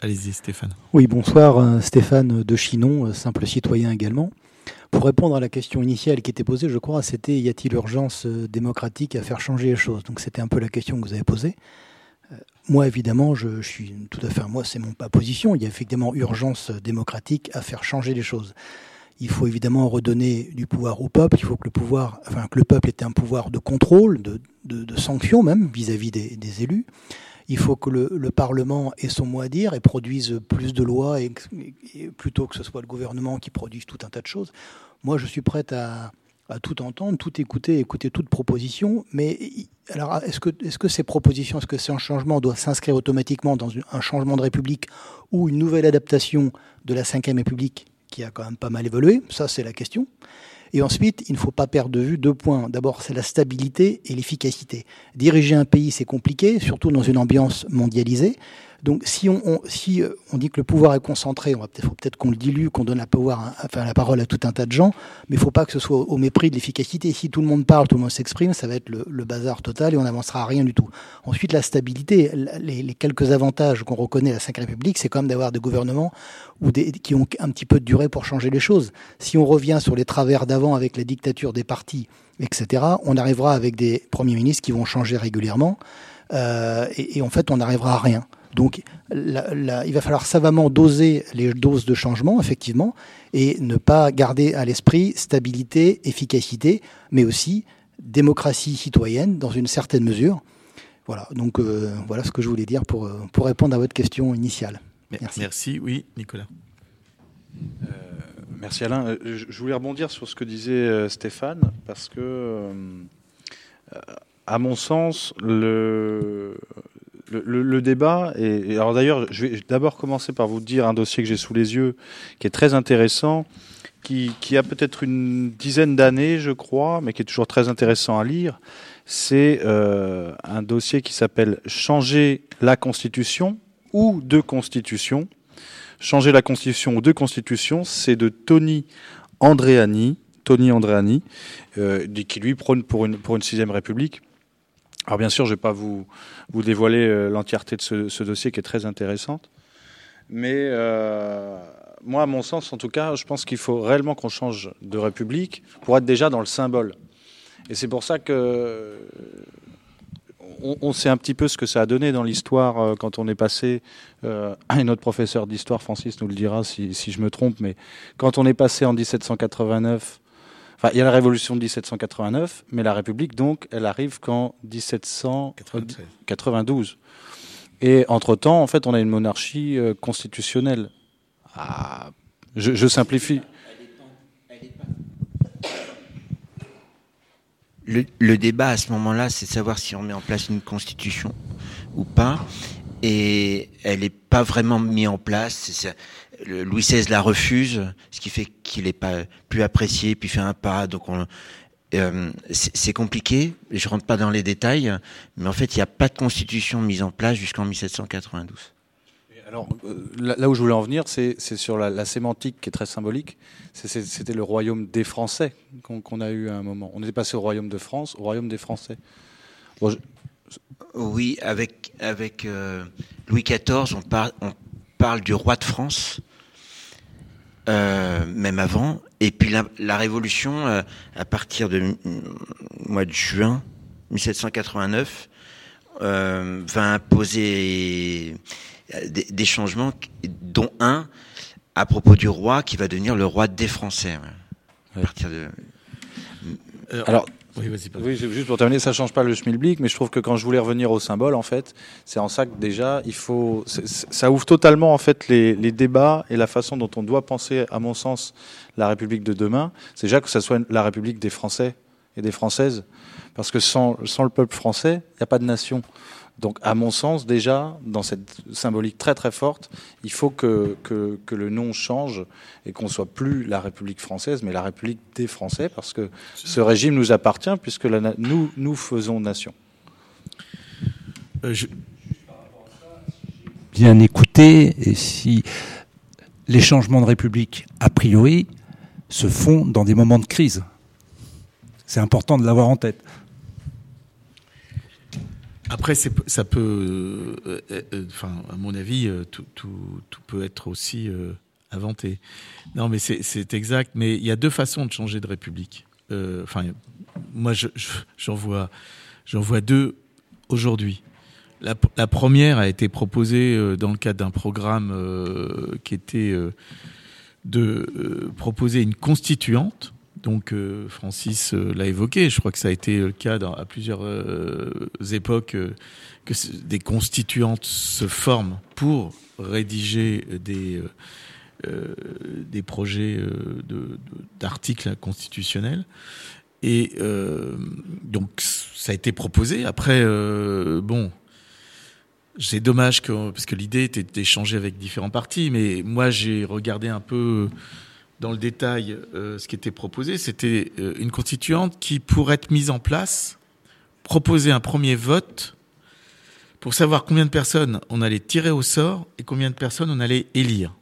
Allez-y, Stéphane. Oui, bonsoir, Stéphane de Chinon, simple citoyen également. Pour répondre à la question initiale qui était posée, je crois, c'était y a-t-il urgence euh, démocratique à faire changer les choses? Donc c'était un peu la question que vous avez posée. Euh, moi, évidemment, je, suis tout à fait. Moi, c'est mon position. Il y a effectivement urgence démocratique à faire changer les choses. Il faut évidemment redonner du pouvoir au peuple. Il faut que le pouvoir, enfin que le peuple ait un pouvoir de contrôle, de, sanction même vis-à-vis des, élus. Il faut que le, le, Parlement ait son mot à dire et produise plus de lois, plutôt que ce soit le gouvernement qui produise tout un tas de choses. Moi, je suis prête à, tout entendre, tout écouter, écouter toute proposition. Mais alors, est-ce que, ces propositions, est-ce que ces changements doivent s'inscrire automatiquement dans un changement de République ou une nouvelle adaptation de la Ve République qui a quand même pas mal évolué? Ça, c'est la question. Et ensuite, il ne faut pas perdre de vue deux points. D'abord, c'est la stabilité et l'efficacité. Diriger un pays, c'est compliqué, surtout dans une ambiance mondialisée. Donc si euh, on dit que le pouvoir est concentré, on peut-être, faut peut-être qu'on le dilue, qu'on donne la, pouvoir, enfin, la parole à tout un tas de gens, mais il ne faut pas que ce soit au mépris de l'efficacité. Si tout le monde parle, tout le monde s'exprime, ça va être le, bazar total et on n'avancera à rien du tout. Ensuite, la stabilité, les, quelques avantages qu'on reconnaît à la Ve République, c'est quand même d'avoir des gouvernements ou qui ont un petit peu de durée pour changer les choses. Si on revient sur les travers d'avant avec la dictature des partis, etc., on arrivera avec des premiers ministres qui vont changer régulièrement. Euh, et, et, en fait, on n'arrivera à rien. Donc il va falloir savamment doser les doses de changement, effectivement, et ne pas garder à l'esprit stabilité, efficacité, mais aussi démocratie citoyenne dans une certaine mesure. Voilà, donc euh, voilà ce que je voulais dire pour, euh, pour répondre à votre question initiale. Merci. Merci, oui, Nicolas. Euh, merci Alain. Je voulais rebondir sur ce que disait Stéphane, parce que, à mon sens, le, le, débat, et, alors d'ailleurs, je vais d'abord commencer par vous dire un dossier que j'ai sous les yeux, qui est très intéressant, qui, a peut-être une dizaine d'années, je crois, mais qui est toujours très intéressant à lire. C'est euh, un dossier qui s'appelle Changer la Constitution ou deux constitutions. Changer la Constitution ou deux constitutions, c'est de Tony Andreani, Tony Andreani, euh, qui lui prône pour une, pour une sixième république. Alors bien sûr, je ne vais pas vous, vous dévoiler euh, l'entièreté de ce, dossier qui est très intéressante. Mais euh, moi, à mon sens, en tout cas, je pense qu'il faut réellement qu'on change de république pour être déjà dans le symbole. Et c'est pour ça que on, sait un petit peu ce que ça a donné dans l'histoire euh, quand on est passé, et notre professeur d'histoire, Francis, nous le dira si, si, je me trompe, mais quand on est passé en 1789 Enfin, il y a la révolution de 1789, mais la République, donc, elle arrive qu'en 1792. Et entre-temps, en fait, on a une monarchie euh, constitutionnelle. Ah, je, simplifie. le, le débat à ce moment-là, c'est de savoir si on met en place une constitution ou pas. Et elle n'est pas vraiment mise en place. Louis XVI la refuse, ce qui fait qu'il n'est pas plus apprécié, puis fait un pas. Donc on, euh, c'est compliqué. Je rentre pas dans les détails, mais en fait, il n'y a pas de constitution mise en place jusqu'en 1792. Alors, euh, là où je voulais en venir, c'est sur la, sémantique qui est très symbolique. C'était le royaume des Français qu'on a eu à un moment. On est passé au royaume de France, au royaume des Français. Oui, avec, avec euh, Louis XIV, on, on, parle du roi de France, euh, même avant. Et puis la, Révolution, à partir du mois de juin 1789, va imposer des, changements, dont un à propos du roi qui va devenir le roi des Français. À partir de. Euh, Alors, oui, oui, juste pour terminer, ça change pas le schmilblick, mais je trouve que quand je voulais revenir au symbole, en fait, c'est en ça que déjà, il faut, ça ouvre totalement en fait les, les, débats et la façon dont on doit penser, à mon sens, la République de demain. C'est déjà que ça soit la République des Français et des Françaises, parce que sans, sans le peuple français, il n'y a pas de nation. Donc, à mon sens, déjà, dans cette symbolique très très forte, il faut que, que, le nom change et qu'on soit plus la République française, mais la République des Français, parce que ce régime nous appartient, puisque nous, nous faisons nation. Euh, Bien écouter, et si les changements de République, a priori, se font dans des moments de crise. C'est important de l'avoir en tête. Après, ça peut, euh, euh, enfin, à mon avis, euh, tout, tout, tout, peut être aussi inventé. Non, mais c'est exact. Mais il y a deux façons de changer de république. Enfin, moi, j'en je, vois, j'en vois deux aujourd'hui. La, la, première a été proposée dans le cadre d'un programme qui était de proposer une constituante donc euh, Francis euh, l'a évoqué, je crois que ça a été le cas à plusieurs euh, époques que des constituantes se forment pour rédiger des des projets d'articles constitutionnels. Et donc ça a été proposé. Après, bon, c'est dommage que parce que l'idée était d'échanger avec différents partis, mais moi j'ai regardé un peu dans le détail euh, ce qui était proposé. C'était euh, une constituante qui, pour être mise en place, proposait un premier vote pour savoir combien de personnes on allait tirer au sort et combien de personnes on allait élire.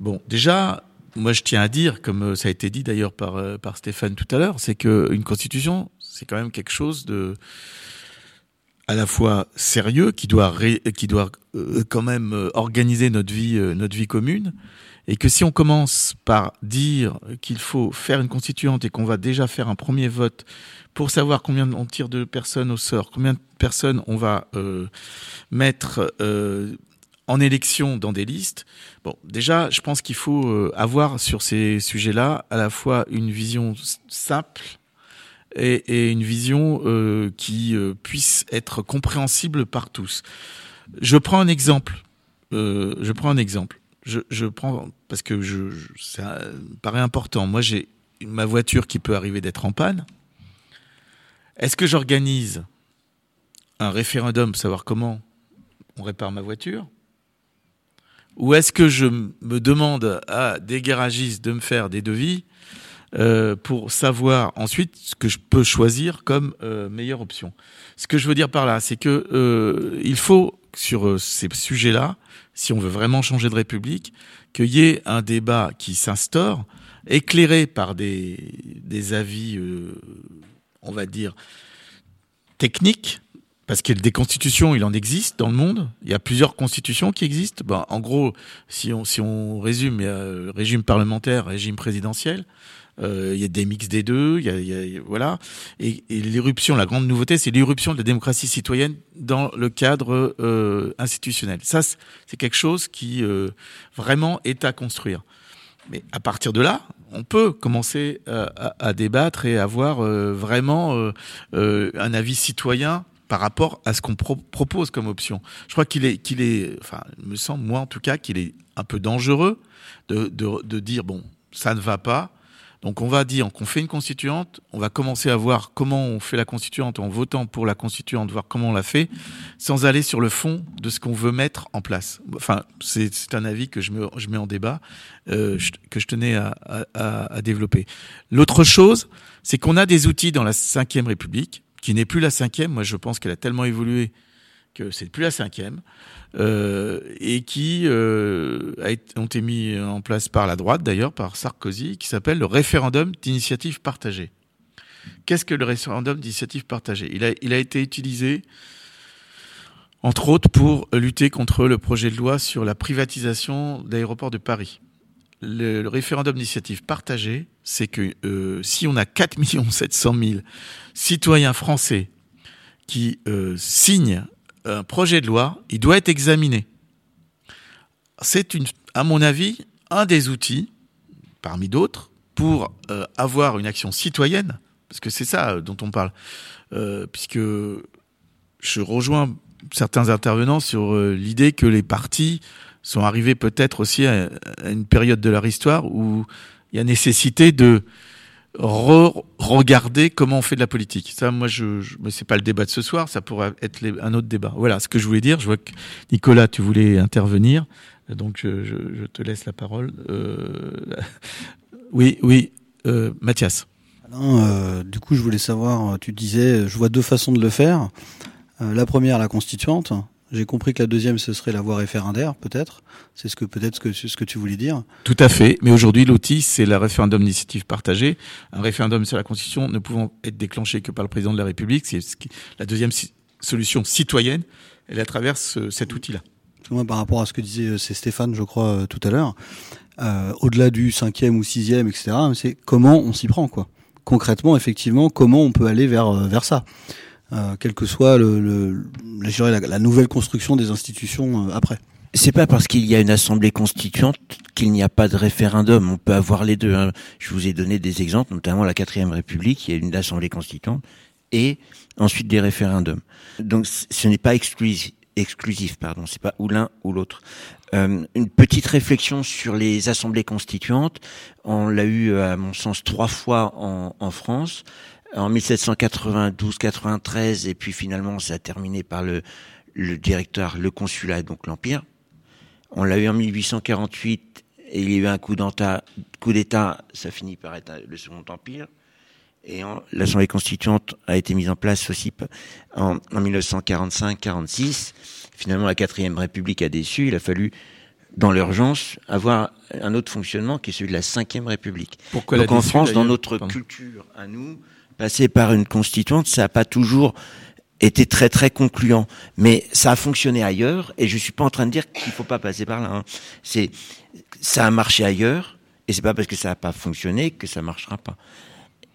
Bon, déjà, moi je tiens à dire, comme euh, ça a été dit d'ailleurs par, Stéphane tout à l'heure, c'est qu'une constitution, c'est quand même quelque chose de à la fois sérieux qui doit qui doit quand même organiser notre vie notre vie commune et que si on commence par dire qu'il faut faire une constituante et qu'on va déjà faire un premier vote pour savoir combien on tire de personnes au sort, combien de personnes on va euh, mettre euh, en élection dans des listes, bon, déjà, je pense qu'il faut euh, avoir sur ces sujets-là à la fois une vision simple et, et une vision euh, qui euh, puisse être compréhensible par tous. Je prends un exemple. je prends un exemple je, prends parce que je, ça paraît important. Moi, j'ai ma voiture qui peut arriver d'être en panne. Est-ce que j'organise un référendum pour savoir comment on répare ma voiture? Ou est-ce que je me demande à des garagistes de me faire des devis euh, pour savoir ensuite ce que je peux choisir comme euh, meilleure option Ce que je veux dire par là, c'est que euh, il faut sur euh, ces sujets-là, si on veut vraiment changer de République, qu'il y ait un débat qui s'instaure, éclairé par des, des avis, euh, on va dire, techniques, parce que des constitutions, il en existe dans le monde. Il y a plusieurs constitutions qui existent. Ben, en gros, si on, si on résume, il y a régime parlementaire, régime présidentiel. Euh, il y a des mix des deux, il y a, y a voilà. Et, et l'irruption, la grande nouveauté, c'est l'irruption de la démocratie citoyenne dans le cadre euh, institutionnel. Ça, c'est quelque chose qui euh, vraiment est à construire. Mais à partir de là, on peut commencer à, à, débattre et avoir vraiment un avis citoyen par rapport à ce qu'on pro propose comme option. Je crois qu'il est, qu'il est, enfin, il me semble, moi en tout cas, qu'il est un peu dangereux de, de, de dire bon, ça ne va pas, Donc on va dire qu'on fait une constituante, on va commencer à voir comment on fait la constituante en votant pour la constituante, voir comment on la fait, sans aller sur le fond de ce qu'on veut mettre en place. Enfin, c'est un avis que je, me, je mets en débat, euh, que je tenais à, à, développer. L'autre chose, c'est qu'on a des outils dans la Ve République, qui n'est plus la cinquième. Moi, je pense qu'elle a tellement évolué que c'est plus la cinquième, euh, et qui euh, ont été mis en place par la droite, d'ailleurs, par Sarkozy, qui s'appelle le référendum d'initiative partagée. Qu'est-ce que le référendum d'initiative partagée? Il a, été utilisé, entre autres, pour lutter contre le projet de loi sur la privatisation d'aéroports de Paris. Le, référendum d'initiative partagée, c'est que euh, si on a 4 700 000 citoyens français qui signent un projet de loi, il doit être examiné. C'est, une, à mon avis, un des outils, parmi d'autres, pour euh, avoir une action citoyenne, parce que c'est ça euh, dont on parle, euh, puisque je rejoins certains intervenants sur l'idée que les partis sont arrivés peut-être aussi à, une période de leur histoire où il y a nécessité de re regarder comment on fait de la politique. Ça, moi, je, je c'est pas le débat de ce soir. Ça pourrait être un autre débat. Voilà ce que je voulais dire. Je vois que Nicolas, tu voulais intervenir, donc je, je, te laisse la parole. Euh... Oui, oui, euh, Mathias. Euh, du coup, je voulais savoir. Tu disais, je vois deux façons de le faire. Euh, la première, la constituante. J'ai compris que la deuxième, ce serait la voie référendaire, peut-être. C'est ce que peut-être ce que, ce que tu voulais dire. Tout à fait. Mais aujourd'hui, l'outil, c'est le référendum d'initiative partagée. Un référendum sur la Constitution ne pouvant être déclenché que par le président de la République. C'est la deuxième solution citoyenne. Elle est à travers ce, cet outil-là. Moi, par rapport à ce que disait euh, c'est Stéphane, je crois, euh, tout à l'heure, euh, au-delà du cinquième ou sixième, etc., c'est comment on s'y prend, quoi. Concrètement, effectivement, comment on peut aller vers, vers ça. Euh, quelle que soit le, le, la, la, nouvelle construction des institutions euh, après. C'est pas parce qu'il y a une assemblée constituante qu'il n'y a pas de référendum. On peut avoir les deux. Hein. Je vous ai donné des exemples, notamment la quatrième République, il y a une assemblée constituante et ensuite des référendums. Donc ce n'est pas exclusif, exclusif pardon. C'est pas ou l'un ou l'autre. Euh, une petite réflexion sur les assemblées constituantes. On l'a eu, à mon sens, trois fois en, en France en 1792-93 et puis finalement ça a terminé par le, le directeur, le consulat, donc l'Empire. On l'a eu en 1848 et il y a eu un coup d'État, ça finit par être le Second Empire. Et l'Assemblée constituante a été mise en place aussi en, en 1945-46. Finalement, la quatrième République a déçu. Il a fallu, dans l'urgence, avoir un autre fonctionnement qui est celui de la cinquième République. Pourquoi Donc en France, dans notre Pardon. culture à nous, passer par une constituante, ça n'a pas toujours été très très concluant, mais ça a fonctionné ailleurs et je suis pas en train de dire qu'il faut pas passer par là. Hein. C'est ça a marché ailleurs et c'est pas parce que ça n'a pas fonctionné que ça marchera pas.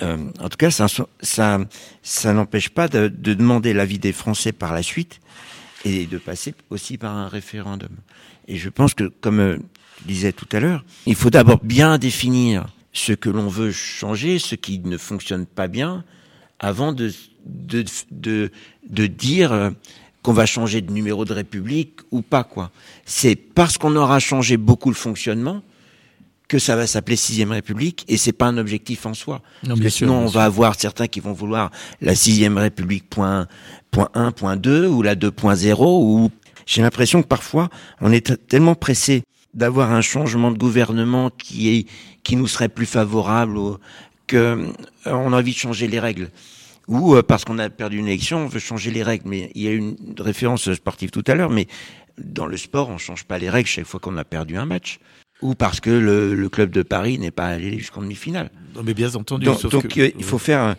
Euh, en tout cas, ça ça n'empêche pas de, de demander l'avis des Français par la suite et de passer aussi par un référendum. Et je pense que, comme euh, je disais tout à l'heure, il faut d'abord bien définir ce que l'on veut changer, ce qui ne fonctionne pas bien, avant de, de, de, de dire qu'on va changer de numéro de République ou pas, quoi. C'est parce qu'on aura changé beaucoup le fonctionnement que ça va s'appeler sixième République et c'est pas un objectif en soi. Non, Parce que sûr, sinon, on va avoir certains qui vont vouloir la sixième République point, point 1, point 2 ou la 2.0 ou j'ai l'impression que parfois on est tellement pressé d'avoir un changement de gouvernement qui est qui nous serait plus favorable ou que euh, on a envie de changer les règles ou euh, parce qu'on a perdu une élection on veut changer les règles mais il y a une référence sportive tout à l'heure mais dans le sport on change pas les règles chaque fois qu'on a perdu un match ou parce que le, le club de Paris n'est pas allé jusqu'en demi-finale. Non mais bien entendu. Donc, donc que, il faut faire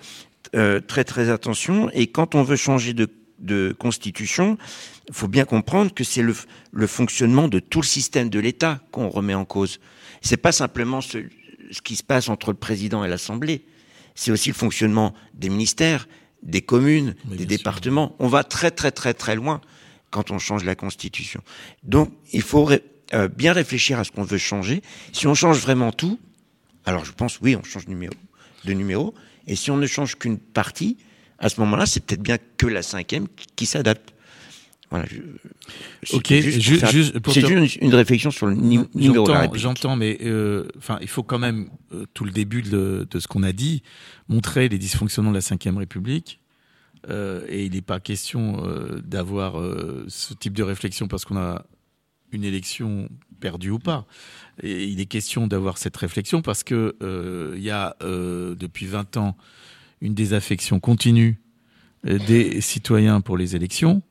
euh, très très attention et quand on veut changer de de constitution, il faut bien comprendre que c'est le, le, fonctionnement de tout le système de l'État qu'on remet en cause. C'est pas simplement ce, ce, qui se passe entre le président et l'Assemblée. C'est aussi le fonctionnement des ministères, des communes, Mais des départements. Sûr. On va très très très très loin quand on change la constitution. Donc il faut ré, euh, bien réfléchir à ce qu'on veut changer. Si on change vraiment tout, alors je pense oui, on change numéro, de numéro. Et si on ne change qu'une partie, à ce moment-là, c'est peut-être bien que la cinquième qui, s'adapte. Voilà. Je, ok, juste, juste, c'est juste une, une, réflexion sur le ni numéro J'entends, mais euh, enfin, il faut quand même tout le début de, ce qu'on a dit, montrait les dysfonctionnements de la Ve République. et il n'est pas question d'avoir ce type de réflexion parce qu'on a une élection perdue ou pas. Et il est question d'avoir cette réflexion parce que il y a depuis 20 ans une désaffection continue des citoyens pour les élections.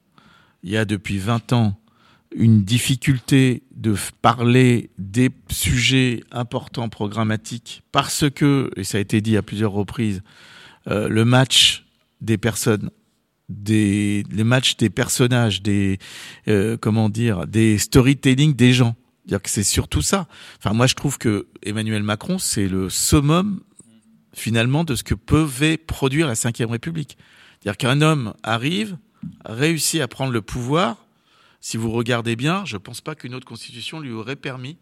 Il y a depuis 20 ans une difficulté de parler des sujets importants programmatiques parce que, et ça a été dit à plusieurs reprises, euh, le match des personnes, des, les matchs des personnages, des, euh, comment dire, des storytelling des gens. C'est surtout ça. Enfin, moi, je trouve que Emmanuel Macron, c'est le summum finalement de ce que pouvait produire la Ve République. C'est-à-dire qu'un homme arrive, réussit à prendre le pouvoir. Si vous regardez bien, je ne pense pas qu'une autre constitution lui aurait permis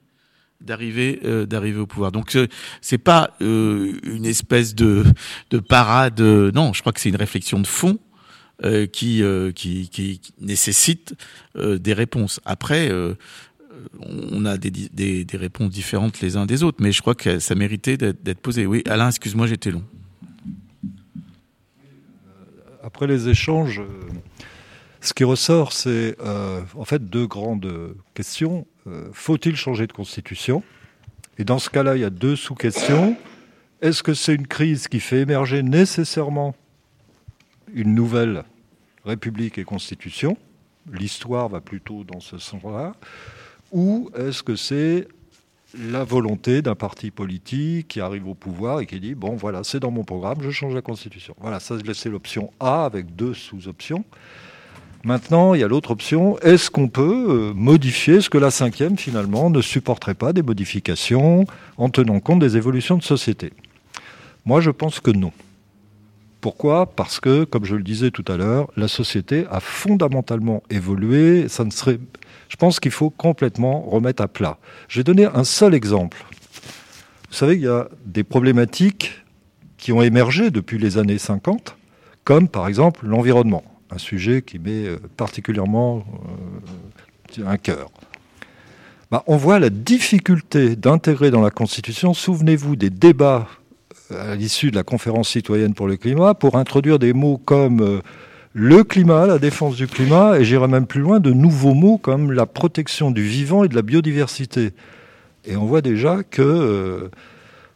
d'arriver euh, d'arriver au pouvoir. Donc ce c'est pas euh, une espèce de de parade. non, je crois que c'est une réflexion de fond euh, qui, qui, qui nécessite des réponses. Après, on a des, réponses différentes les uns des autres, mais je crois que ça méritait d'être posé. Oui, Alain, excuse-moi, j'étais long. Après les échanges, ce qui ressort, c'est euh, en fait deux grandes questions. Euh, faut-il changer de constitution? Et dans ce cas-là, il y a deux sous-questions. Est-ce que c'est une crise qui fait émerger nécessairement une nouvelle république et constitution? L'histoire va plutôt dans ce sens-là. Ou est-ce que c'est la volonté d'un parti politique qui arrive au pouvoir et qui dit bon voilà c'est dans mon programme je change la constitution voilà ça c'est l'option A avec deux sous-options Maintenant, il y a l'autre option. Est-ce qu'on peut euh, modifier ce que la cinquième, finalement, ne supporterait pas des modifications en tenant compte des évolutions de société? Moi, je pense que non. Pourquoi? Parce que, comme je le disais tout à l'heure, la société a fondamentalement évolué. Ça ne serait... Je pense qu'il faut complètement remettre à plat. Je vais donner un seul exemple. Vous savez, il y a des problématiques qui ont émergé depuis les années 50, comme par exemple l'environnement un sujet qui m'est euh, particulièrement euh, un cœur. Bah, on voit la difficulté d'intégrer dans la Constitution, souvenez-vous des débats euh, à l'issue de la conférence citoyenne pour le climat, pour introduire des mots comme le climat, la défense du climat, et j'irai même plus loin, de nouveaux mots comme la protection du vivant et de la biodiversité. Et on voit déjà que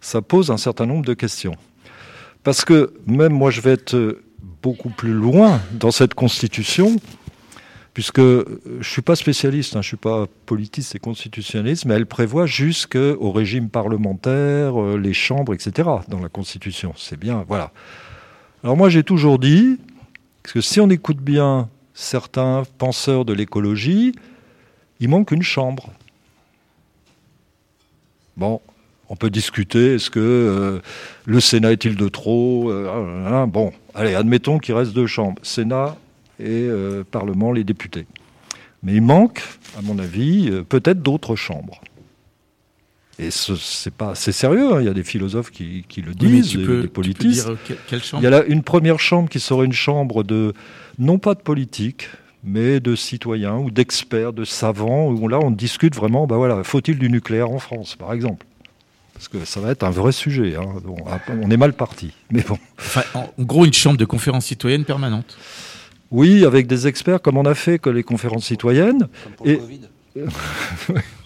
ça pose un certain nombre de questions. Parce que même moi, je vais être beaucoup plus loin dans cette constitution, puisque je ne suis pas spécialiste, hein, je ne suis pas politiste et constitutionnaliste, mais elle prévoit jusqu'au régime parlementaire, euh, les chambres, etc. dans la constitution. C'est bien, voilà. Alors moi j'ai toujours dit que si on écoute bien certains penseurs de l'écologie, il manque une chambre. Bon, on peut discuter, est-ce que euh, le Sénat est-il de trop euh, hein, Bon, allez, admettons qu'il reste deux chambres, Sénat et euh, Parlement, les députés. Mais il manque, à mon avis, peut-être d'autres chambres. Et c'est pas, c'est sérieux. Hein, il y a des philosophes qui, le disent, des, politistes. il y a là une première chambre qui serait une chambre de, non pas de politique, mais de citoyens ou d'experts, de savants, où là on discute vraiment, ben voilà, faut-il du nucléaire en France, par exemple? Parce que ça va être un vrai sujet. Hein. on est mal parti, mais bon. en gros, une chambre de conférence citoyenne permanente. Oui, avec des experts, comme on a fait que les conférences citoyennes. et...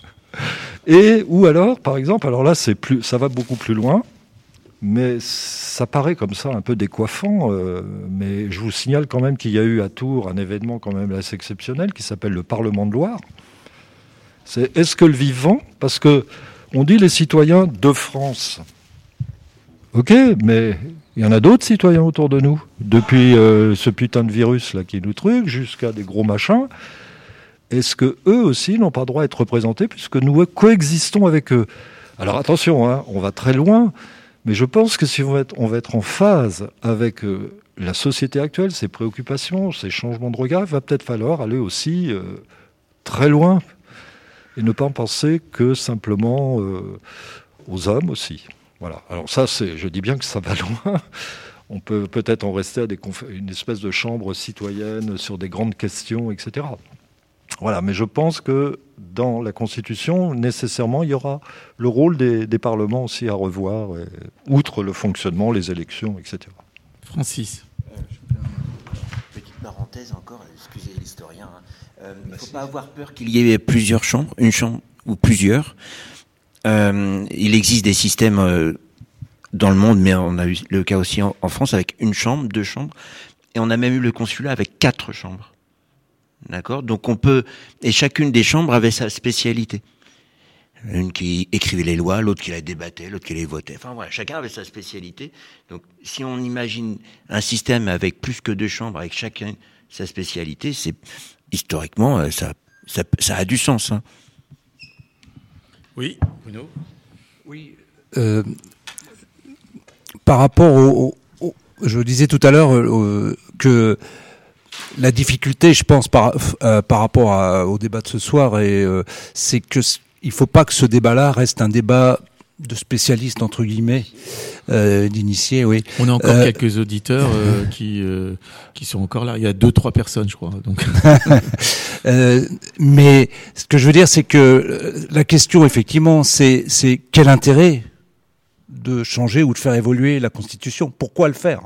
et ou alors, par exemple, alors là, c'est plus, ça va beaucoup plus loin, mais ça paraît comme ça un peu décoiffant. Euh, mais je vous signale quand même qu'il y a eu à Tours un événement quand même assez exceptionnel qui s'appelle le Parlement de Loire. C'est est-ce que le vivant, parce que on dit les citoyens de France. Ok, mais il y en a d'autres citoyens autour de nous, depuis euh, ce putain de virus là qui nous truc jusqu'à des gros machins. Est-ce que eux aussi n'ont pas droit à être représentés puisque nous coexistons avec eux? Alors attention, hein, on va très loin, mais je pense que si on va être, en phase avec euh, la société actuelle, ses préoccupations, ses changements de regard, il va peut-être falloir aller aussi euh, très loin et ne pas penser que simplement euh, aux hommes aussi. Voilà. Alors ça, c'est, je dis bien que ça va loin. On peut peut-être en rester à une espèce de chambre citoyenne sur des grandes questions, etc. Voilà, mais je pense que dans la Constitution, nécessairement, il y aura le rôle des, des parlements aussi à revoir, et, outre le fonctionnement, les élections, etc. Francis. Petite parenthèse encore, excusez l'historien. hein. Euh, il ne faut pas avoir peur qu'il y ait plusieurs chambres, une chambre ou plusieurs. Euh, il existe des systèmes euh, dans le monde, mais on a eu le cas aussi en, en France avec une chambre, deux chambres, et on a même eu le consulat avec quatre chambres. D'accord? Donc on peut et chacune des chambres avait sa spécialité. Une qui écrivait les lois, l'autre qui les débattait, l'autre qui les votait. Enfin voilà, chacun avait sa spécialité. Donc si on imagine un système avec plus que deux chambres, avec chacun sa spécialité, c'est historiquement euh, ça, ça, ça a du sens. Hein. Oui, Bruno? Oui. Euh, par rapport au, au- au- je disais tout à l'heure euh, que la difficulté, je pense, par, euh, par rapport à- au débat de ce soir, et, euh, c'est que il faut pas que ce débat-là reste un débat de spécialistes entre guillemets, euh, d'initiés, oui. On a encore Euh, quelques auditeurs euh, qui euh, qui sont encore là. Il y a deux trois personnes, je crois. Donc Euh, mais ce que je veux dire, c'est que la question, effectivement, c'est c'est quel intérêt de changer ou de faire évoluer la Constitution? Pourquoi le faire?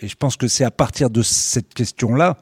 Et je pense que c'est à partir de cette question-là,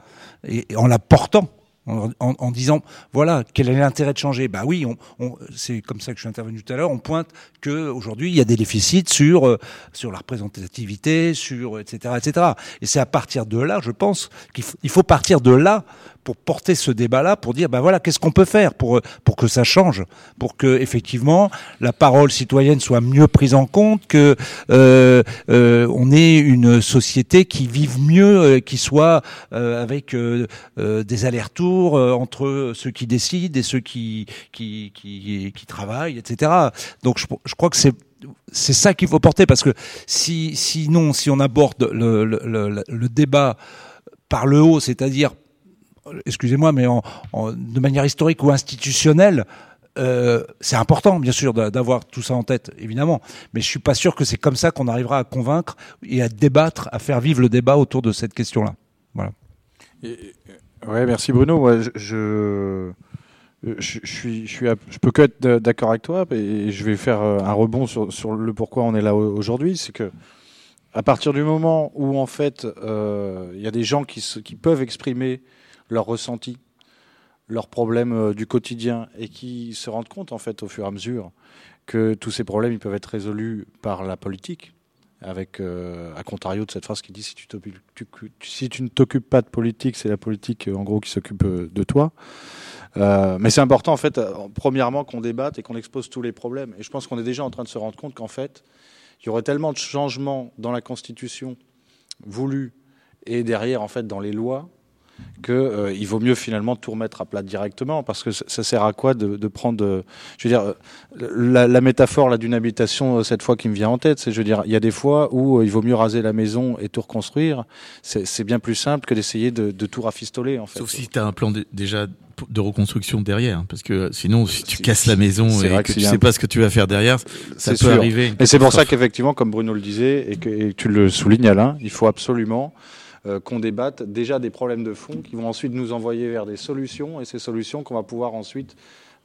et, en la portant, en, disant, voilà, quel est l'intérêt de changer? Bah oui, on, on- c'est comme ça que je suis intervenu tout à l'heure. On pointe que aujourd'hui il y a des déficits sur euh, sur la représentativité, sur etc. etc. Et c'est à partir de là, je pense qu'il faut, il faut partir de là pour porter ce débat-là, pour dire, ben voilà, qu'est-ce qu'on peut faire pour pour que ça change, pour que effectivement la parole citoyenne soit mieux prise en compte, que euh, euh, on ait une société qui vive mieux, euh, qui soit euh, avec euh, euh, des allers-retours euh, entre ceux qui décident et ceux qui qui qui, qui travaillent, etc. Donc je, je crois que c'est c'est ça qu'il faut porter parce que si sinon si on aborde le, le, le débat par le haut, c'est-à-dire excusez-moi, mais de manière historique ou institutionnelle, euh, c'est important, bien sûr, d'a- d'avoir tout ça en tête, évidemment. Mais je suis pas sûr que c'est comme ça qu'on arrivera à convaincre et à débattre, à faire vivre le débat autour de cette question-là. Voilà. Ouais, merci Bruno. Je, je, suis, je peux que être d'accord avec toi et je vais faire euh, un rebond sur, sur le pourquoi on est là au- aujourd'hui. C'est que à partir du moment où en fait euh, il y a des gens qui, qui peuvent exprimer leurs ressentis, leurs problèmes euh, du quotidien et qui se rendent compte en fait au fur et à mesure que tous ces problèmes ils peuvent être résolus par la politique avec euh, à contrario de cette phrase qui dit si tu, ne t'occupes pas de politique, c'est la politique euh, en gros qui s'occupe de toi. Mais c'est important en fait, premièrement qu'on débatte et qu'on expose tous les problèmes. Et je pense qu'on est déjà en train de se rendre compte qu'en fait, il y aurait tellement de changements dans la Constitution voulus et derrière en fait dans les lois que euh, vaut mieux finalement tout remettre à plat directement parce que ça, ça sert à quoi de, de prendre euh, je veux dire euh, la, la métaphore là d'une habitation euh, cette fois qui me vient en tête c'est je veux dire il y a des fois où euh, il vaut mieux raser la maison et tout reconstruire c'est bien plus simple que d'essayer de, de tout rafistoler en fait sauf si tu as un plan déjà de reconstruction derrière, hein, parce que sinon si tu casses la maison et que, que tu sais pas ce que tu vas faire derrière, ça peut sûr. arriver. Et c'est pour ça qu'effectivement, comme Bruno le disait, et que, et tu le soulignes Alain, il faut absolument qu'on débatte déjà des problèmes de fond qui vont ensuite nous envoyer vers des solutions, et ces solutions qu'on va pouvoir ensuite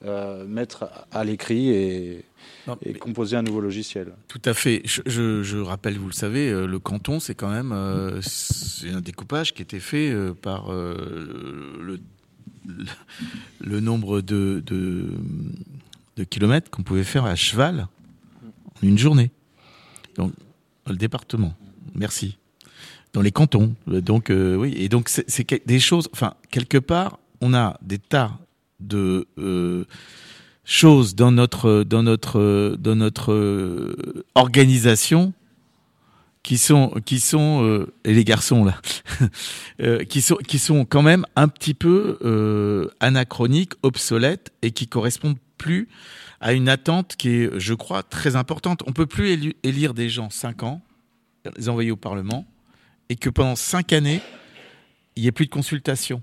euh, mettre à l'écrit et, Non, et mais- composer un nouveau logiciel. Tout à fait. Je, je, je rappelle, vous le savez, euh, le canton, c'est quand même euh, un découpage qui était fait euh, par euh, le, le, le nombre de, de, de kilomètres qu'on pouvait faire à cheval en une journée. Donc, le département. Merci. Dans les cantons. Donc, euh, oui. Et donc, c'est des choses. Enfin, quelque part, on a des tas de euh, choses dans notre dans notre dans notre euh, organisation qui sont qui sont euh, et les garçons là euh, qui sont qui sont quand même un petit peu euh, anachroniques, obsolètes et qui correspondent plus à une attente qui est, je crois, très importante. On peut plus élire des gens cinq ans, les envoyer au Parlement, et que pendant cinq années, il n'y ait plus de consultation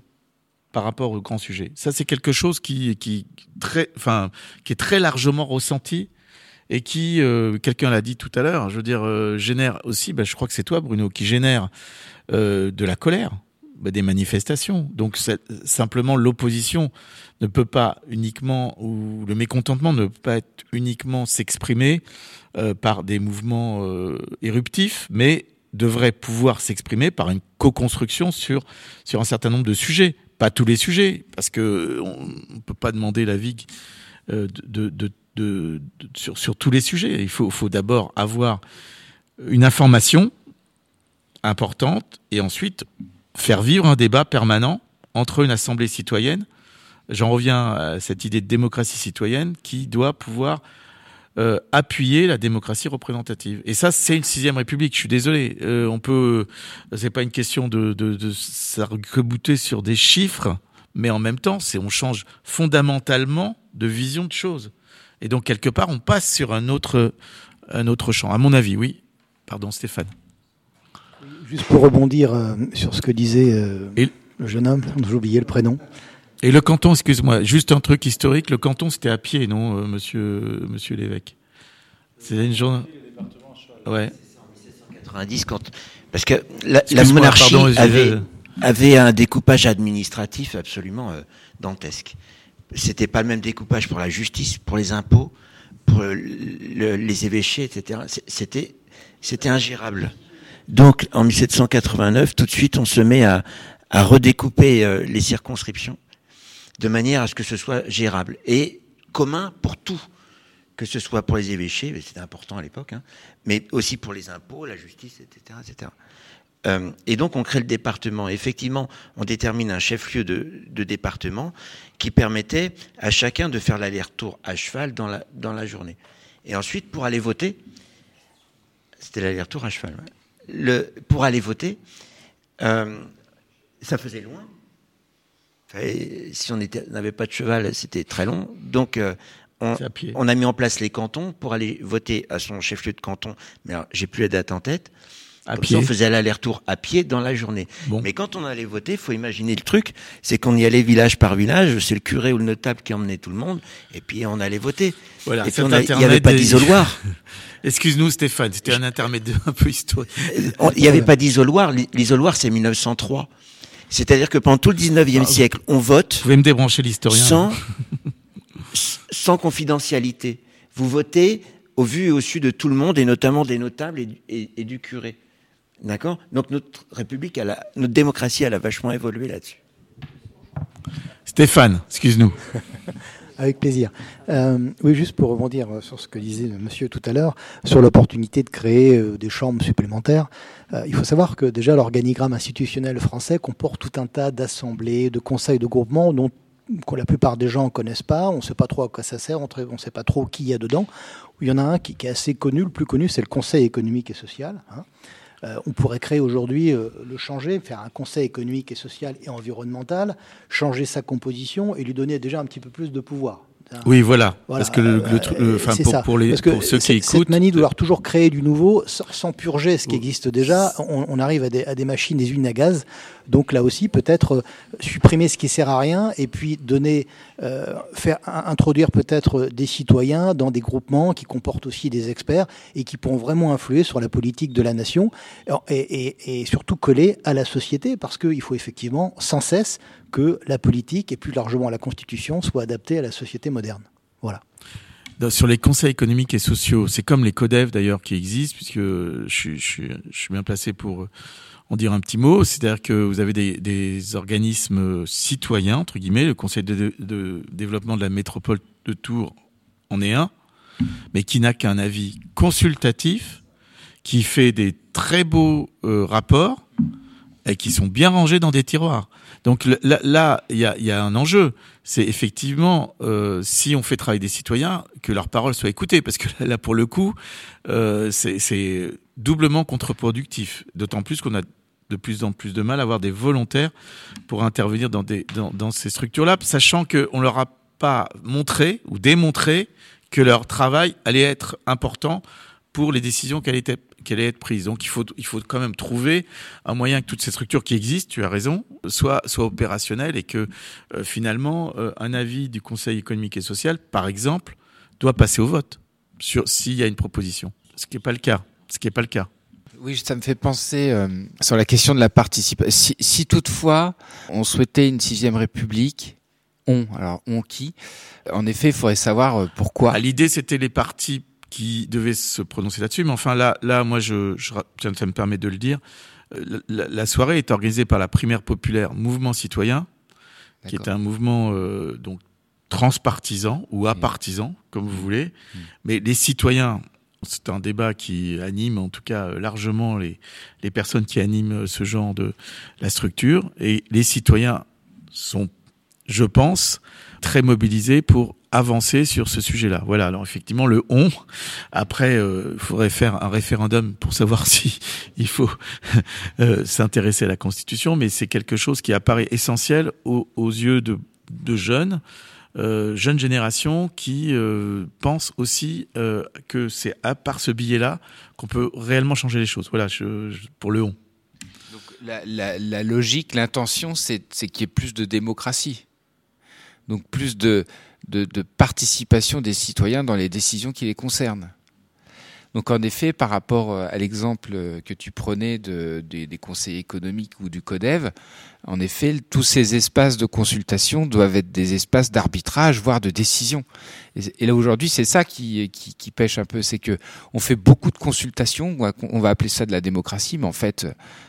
par rapport au grand sujet. Ça, c'est quelque chose qui, très, enfin, qui est très largement ressenti et qui, euh, quelqu'un l'a dit tout à l'heure, je veux dire, euh, génère aussi, bah, je crois que c'est toi, Bruno, qui génère euh, de la colère bah, des manifestations. Donc simplement l'opposition ne peut pas uniquement, ou le mécontentement ne peut pas être uniquement s'exprimer par des mouvements éruptifs, mais devrait pouvoir s'exprimer par une co-construction sur, un certain nombre de sujets. Pas tous les sujets, parce que on ne peut pas demander l'avis euh, de, sur, tous les sujets. Il faut d'abord avoir une information importante et ensuite faire vivre un débat permanent entre une assemblée citoyenne. J'en reviens à cette idée de démocratie citoyenne qui doit pouvoir euh, appuyer la démocratie représentative. Et ça, c'est une sixième république. Je suis désolé. Euh, on peut, c'est pas une question de, de, de s'arc-bouter sur des chiffres, mais en même temps, c'est on change fondamentalement de vision de choses. Et donc quelque part, on passe sur un autre, un autre champ. À mon avis, oui. Pardon, Stéphane. Juste pour rebondir euh, sur ce que disait euh, le jeune homme, j'ai oublié le prénom. Et le canton, excuse-moi, juste un truc historique, le canton c'était à pied, non, euh, monsieur, monsieur l'évêque? C'est une journée. Ouais. 1790, quand... parce que la, la monarchie avait, avait, un découpage administratif absolument euh, dantesque. C'était pas le même découpage pour la justice, pour les impôts, pour le, le, les évêchés, etc. C'était, c'était ingérable. Donc, en 1789, tout de suite, on se met à, à redécouper euh, les circonscriptions de manière à ce que ce soit gérable et commun pour tout, que ce soit pour les évêchés, c'était important à l'époque, hein, mais aussi pour les impôts, la justice, etc., etc. Euh, et donc on crée le département. Effectivement, on détermine un chef-lieu de, de, département qui permettait à chacun de faire l'aller-retour à cheval dans la, dans la journée. Et ensuite, pour aller voter, c'était l'aller-retour à cheval. Le, pour aller voter, euh, ça faisait loin, et si on n'avait pas de cheval, c'était très long. Donc, euh, on, on, a mis en place les cantons pour aller voter à son chef-lieu de canton. Mais j'ai plus la date en tête. À pied. on faisait l'aller-retour à pied dans la journée. Bon. Mais quand on allait voter, faut imaginer le truc, c'est qu'on y allait village par village, c'est le curé ou le notable qui emmenait tout le monde, et puis on allait voter. Voilà, et puis il n'y avait pas d'isoloir. Excuse-nous Stéphane, c'était un intermédiaire un peu historique. Il n'y avait pas d'isoloir, l'isoloir c'est 1903. C'est-à-dire que pendant tout le 19e ah, siècle, on vote. Vous pouvez me débrancher l'historien. Sans, sans confidentialité. Vous votez au vu et au su de tout le monde, et notamment des notables et, et, et du curé. D'accord? Donc notre République, elle a, notre démocratie, elle a vachement évolué là-dessus. Stéphane, excuse-nous. Avec plaisir. Euh, oui, juste pour rebondir sur ce que disait monsieur tout à l'heure, sur l'opportunité de créer euh, des chambres supplémentaires. Euh, il faut savoir que déjà l'organigramme institutionnel français comporte tout un tas d'assemblées, de conseils, de groupements dont la plupart des gens ne connaissent pas, on ne sait pas trop à quoi ça sert, on ne sait pas trop qui y a dedans. Il y en a un qui, qui est assez connu, le plus connu, c'est le Conseil économique et social. Hein. Euh, on pourrait créer aujourd'hui, euh, le changer, faire un conseil économique et social et environnemental, changer sa composition et lui donner déjà un petit peu plus de pouvoir. Oui, voilà. voilà. Parce que le, le, le enfin, pour, pour, les, pour ceux qui écoutent. Cette manie de vouloir toujours créer du nouveau sans, sans purger ce qui existe déjà, on, on arrive à des, à des, machines, des usines à gaz. Donc là aussi, peut-être euh, supprimer ce qui sert à rien et puis donner, euh, faire introduire peut-être des citoyens dans des groupements qui comportent aussi des experts et qui pourront vraiment influer sur la politique de la nation et, et, et surtout coller à la société parce qu'il faut effectivement sans cesse que la politique et plus largement la Constitution soient adaptées à la société moderne. Voilà. Sur les conseils économiques et sociaux, c'est comme les CODEV d'ailleurs qui existent, puisque je, suis bien placé pour en dire un petit mot. C'est-à-dire que vous avez des, organismes citoyens, entre guillemets, le Conseil de, de développement de la métropole de Tours en est un, mais qui n'a qu'un avis consultatif, qui fait des très beaux euh, rapports et qui sont bien rangés dans des tiroirs. Donc là, il y a, un enjeu. C'est effectivement, euh, si on fait travailler des citoyens, que leurs paroles soient écoutées, parce que là, pour le coup, euh, c'est doublement contre-productif. D'autant plus qu'on a de plus en plus de mal à avoir des volontaires pour intervenir dans, dans, ces structures-là, sachant qu'on leur a pas montré ou démontré que leur travail allait être important pour les décisions qu'elle était qu'elle allait être prise. Donc il faut il faut quand même trouver un moyen que toutes ces structures qui existent, tu as raison, soient soient opérationnelles et que euh, finalement euh, un avis du Conseil économique et social, par exemple, doit passer au vote sur s'il y a une proposition. Ce qui n'est pas le cas. Ce qui n'est pas le cas. Oui, ça me fait penser euh, sur la question de la participation. Si, si, toutefois on souhaitait une sixième république, on, alors on qui? En effet, il faudrait savoir euh, pourquoi. Ah, l'idée, c'était les partis qui devaient se prononcer là-dessus, mais enfin là, là, moi, je, je, ça me permet de le dire. Euh, la, la, soirée est organisée par la primaire populaire Mouvement Citoyen, qui est un mouvement euh, donc transpartisan ou mmh. apartisan, comme vous mmh. voulez. Mmh. Mais les citoyens c'est un débat qui anime en tout cas largement les, les personnes qui animent ce genre de la structure. Et les citoyens sont, je pense, très mobilisés pour avancer sur ce sujet-là. Voilà. Alors effectivement, le on. Après, il euh, faudrait faire un référendum pour savoir si il faut euh, s'intéresser à la Constitution, mais c'est quelque chose qui apparaît essentiel aux, yeux de, de jeunes euh, jeune génération qui euh, pense aussi euh, que c'est à par ce billet-là qu'on peut réellement changer les choses. Voilà, pour le on. Donc, la logique, l'intention, c'est qu'il y ait plus de démocratie. Donc plus de, participation des citoyens dans les décisions qui les concernent. Donc en effet, par rapport euh, à l'exemple que tu prenais de, de, des conseils économiques ou du CODEV, en effet, tous ces espaces de consultation doivent être des espaces d'arbitrage, voire de décision. Et, là aujourd'hui, c'est ça qui, pêche un peu, c'est que on fait beaucoup de consultations, on va appeler ça de la démocratie, mais en fait,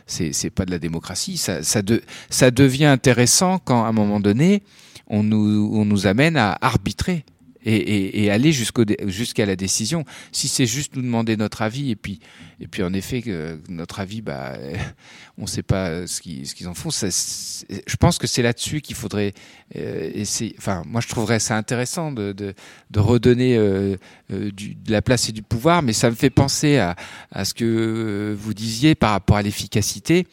c'est pas de la démocratie. Ça, ça devient intéressant quand à un moment donné, on nous, on nous amène à arbitrer et, et, et aller jusqu'au jusqu'à la décision. Si c'est juste nous demander notre avis et puis et puis en effet notre avis, bah, on ne sait pas ce qu'ils en font. Je pense que c'est là-dessus qu'il faudrait euh, essayer. Enfin, moi je trouverais ça intéressant de de, de redonner euh, euh, du, de la place et du pouvoir, mais ça me fait penser à à ce que vous disiez par rapport à l'efficacité.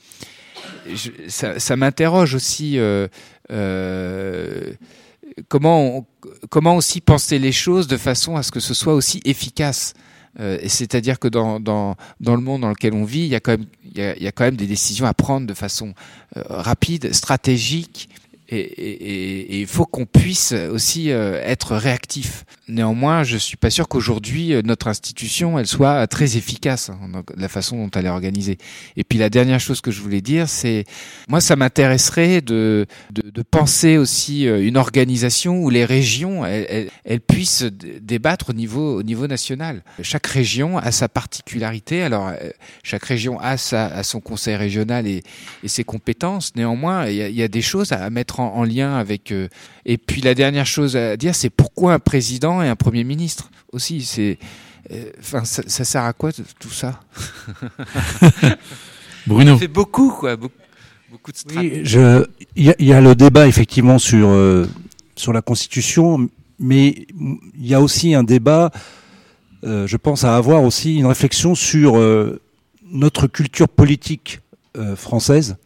Ça, ça m'interroge aussi. Euh, euh, comment aussi penser les choses de façon à ce que ce soit aussi efficace. Euh, C'est-à-dire que dans, le monde dans lequel on vit, il y, a quand même, des décisions à prendre de façon euh, rapide, stratégique, et il faut qu'on puisse aussi être réactif. Néanmoins, je suis pas sûr qu'aujourd'hui euh, notre institution elle soit très efficace hein, la façon dont elle est organisée. Et puis la dernière chose que je voulais dire, c'est moi ça m'intéresserait de, de, de penser aussi euh, une organisation où les régions elles, elles, puissent débattre au niveau au niveau national. Chaque région a sa particularité. Alors chaque région a sa son conseil régional et, et ses compétences. Néanmoins, il y a, y a des choses à mettre en, en lien avec. Euh, et puis la dernière chose à dire, c'est pourquoi un président et un premier ministre aussi. C'est, euh, enfin, ça, ça, sert à quoi tout ça? Bruno. Ça fait beaucoup, quoi. Beaucoup, beaucoup de oui, je. Il y, y, a le débat effectivement sur euh, sur la Constitution, mais il y a aussi un débat. Euh, je pense à avoir aussi une réflexion sur euh, notre culture politique euh, française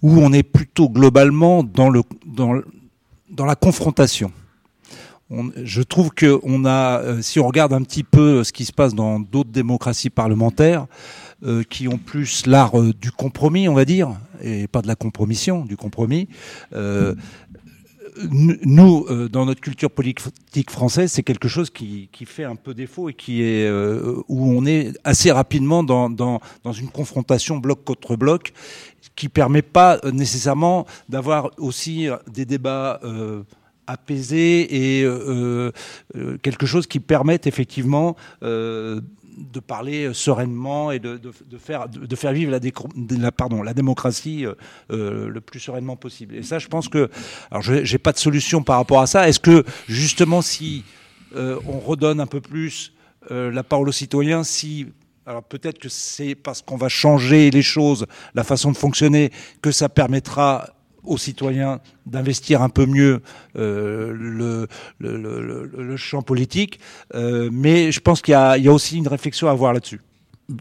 où on est plutôt globalement dans, le, dans, dans la confrontation. On, je trouve que on a, euh, si on regarde un petit peu ce qui se passe dans d'autres démocraties parlementaires, euh, qui ont plus l'art euh, du compromis, on va dire, et pas de la compromission, du compromis. Euh, nous, euh, dans notre culture politique française, c'est quelque chose qui, fait un peu défaut et qui est euh, où on est assez rapidement dans, dans, dans une confrontation bloc contre bloc, qui permet pas nécessairement d'avoir aussi des débats euh, apaisés et euh, euh, quelque chose qui permette effectivement euh, de parler sereinement et de, faire, de, faire vivre la, la, pardon, la démocratie euh, le plus sereinement possible. Et ça, je pense que, alors je n'ai pas de solution par rapport à ça. Est-ce que justement, si euh, on redonne un peu plus euh, la parole aux citoyens, si alors peut-être que c'est parce qu'on va changer les choses, la façon de fonctionner, que ça permettra aux citoyens d'investir un peu mieux euh, le, champ politique. Euh, mais je pense qu'il y, a aussi une réflexion à avoir là-dessus.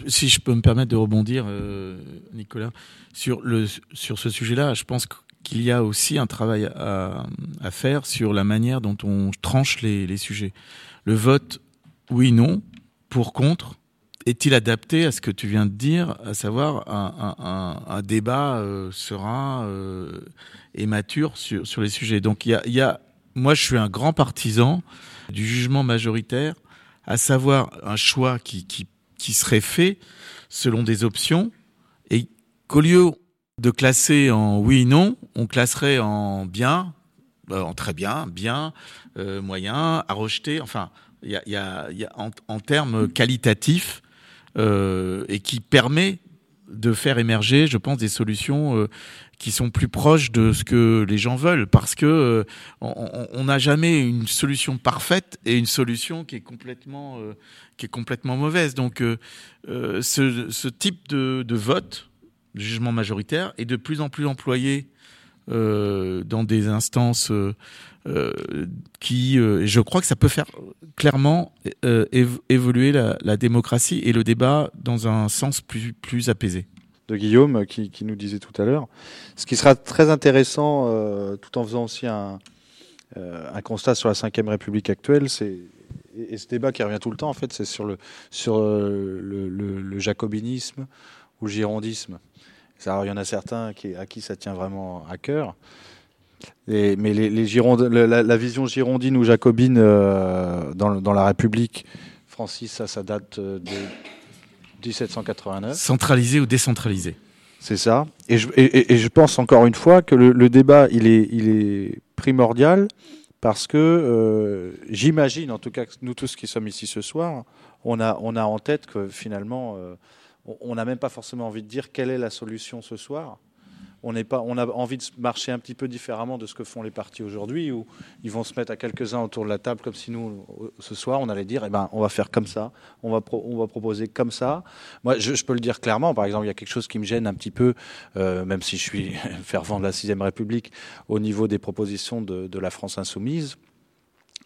Si je peux me permettre de rebondir, euh, Nicolas, sur, ce sujet-là, je pense qu'il y a aussi un travail à, à, faire sur la manière dont on tranche les, les sujets. Le vote oui, non, pour, contre, est-il adapté à ce que tu viens de dire, à savoir un, débat euh, serein euh, et mature sur, les sujets? Donc il y a, moi je suis un grand partisan du jugement majoritaire, à savoir un choix qui, serait fait selon des options et qu'au lieu de classer en oui non, on classerait en bien, euh, en très bien, bien, moyen, à rejeter. Enfin, il y a, en, termes qualitatifs euh, et qui permet de faire émerger, je pense, des solutions euh, qui sont plus proches de ce que les gens veulent, parce que euh, on n'a jamais une solution parfaite et une solution qui est complètement qui est complètement mauvaise. Donc, ce, ce, type de, de vote, de jugement majoritaire, est de plus en plus employé dans des instances euh, qui, euh, je crois que ça peut faire clairement euh, évoluer la, démocratie et le débat dans un sens plus, plus apaisé. De Guillaume qui, nous disait tout à l'heure. Ce qui sera très intéressant, tout en faisant aussi un, constat sur la Ve République actuelle, c'est et ce débat qui revient tout le temps, en fait, c'est sur le sur le, jacobinisme ou le girondisme. Alors, il y en a certains à qui ça tient vraiment à cœur. Et, mais les, les Gironde, la, la, vision girondine ou jacobine euh, dans, dans, la République, Francis, ça, ça date de 1789. Centralisé ou décentralisé C'est ça. Et je, et, et je, pense encore une fois que le, le, débat, il est, il est primordial parce que euh, j'imagine, en tout cas, nous tous qui sommes ici ce soir, on a, on a en tête que finalement, euh, on n'a même pas forcément envie de dire quelle est la solution ce soir on, n'est pas, on a envie de marcher un petit peu différemment de ce que font les partis aujourd'hui, où ils vont se mettre à quelques-uns autour de la table, comme si nous, ce soir, on allait dire, eh ben, on va faire comme ça, on va, proposer comme ça. Moi, je, peux le dire clairement, par exemple, il y a quelque chose qui me gêne un petit peu, euh, même si je suis fervent de la Sixième République, au niveau des propositions de la France insoumise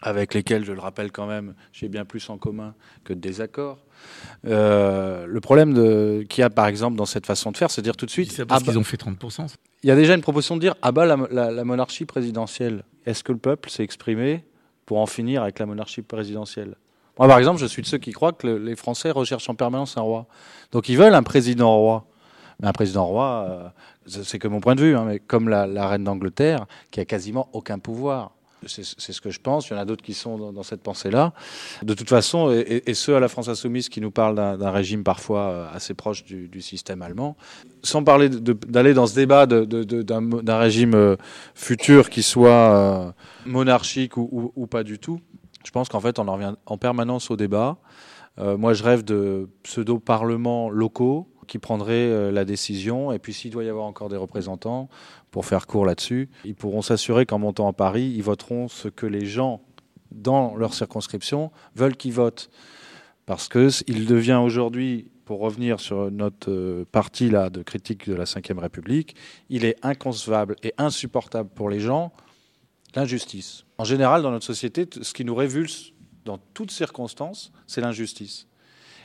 avec lesquels, je le rappelle quand même, j'ai bien plus en commun que de désaccords. Euh, le problème qu'il y a, par exemple, dans cette façon de faire, c'est de dire tout de suite... C'est parce ah qu'ils ont fait 30%. Il y a déjà une proposition de dire, ah bah la, la, la monarchie présidentielle, est-ce que le peuple s'est exprimé pour en finir avec la monarchie présidentielle? Moi, par exemple, je suis de ceux qui croient que le, les Français recherchent en permanence un roi. Donc ils veulent un président roi. Mais un président roi, euh, c'est que mon point de vue, hein, mais comme la, la reine d'Angleterre, qui a quasiment aucun pouvoir. C'est ce que je pense. Il y en a d'autres qui sont dans, cette pensée-là. De toute façon, et, ceux à la France insoumise qui nous parlent d'un régime parfois euh, assez proche du, système allemand, sans parler d'aller dans ce débat d'un régime euh, futur qui soit euh, monarchique ou, pas du tout, je pense qu'en fait, on en revient en permanence au débat. Moi, je rêve de pseudo-parlements locaux qui prendraient la décision. Et puis, s'il doit y avoir encore des représentants, pour faire court là-dessus, ils pourront s'assurer qu'en montant à Paris, ils voteront ce que les gens dans leur circonscription veulent qu'ils votent. Parce qu'il devient aujourd'hui, pour revenir sur notre euh, partie là de critique de la Ve République, il est inconcevable et insupportable pour les gens l'injustice. En général, dans notre société, ce qui nous révulse dans toutes circonstances, c'est l'injustice.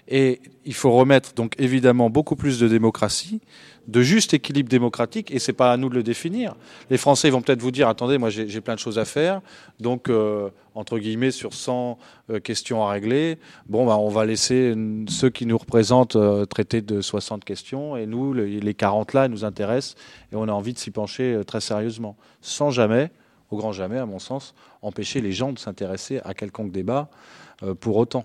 Et il faut remettre donc évidemment beaucoup plus de démocratie, de juste équilibre démocratique, et c'est pas à nous de le définir. Les Français vont peut-être vous dire attendez, moi j'ai plein de choses à faire, donc euh, entre guillemets sur 100 euh, questions à régler, bon bah on va laisser ceux qui nous représentent euh, traiter de 60 questions, et nous les, les 40 là nous intéressent, et on a envie de s'y pencher très sérieusement, sans jamais, au grand jamais à mon sens, empêcher les gens de s'intéresser à quelconque débat pour autant.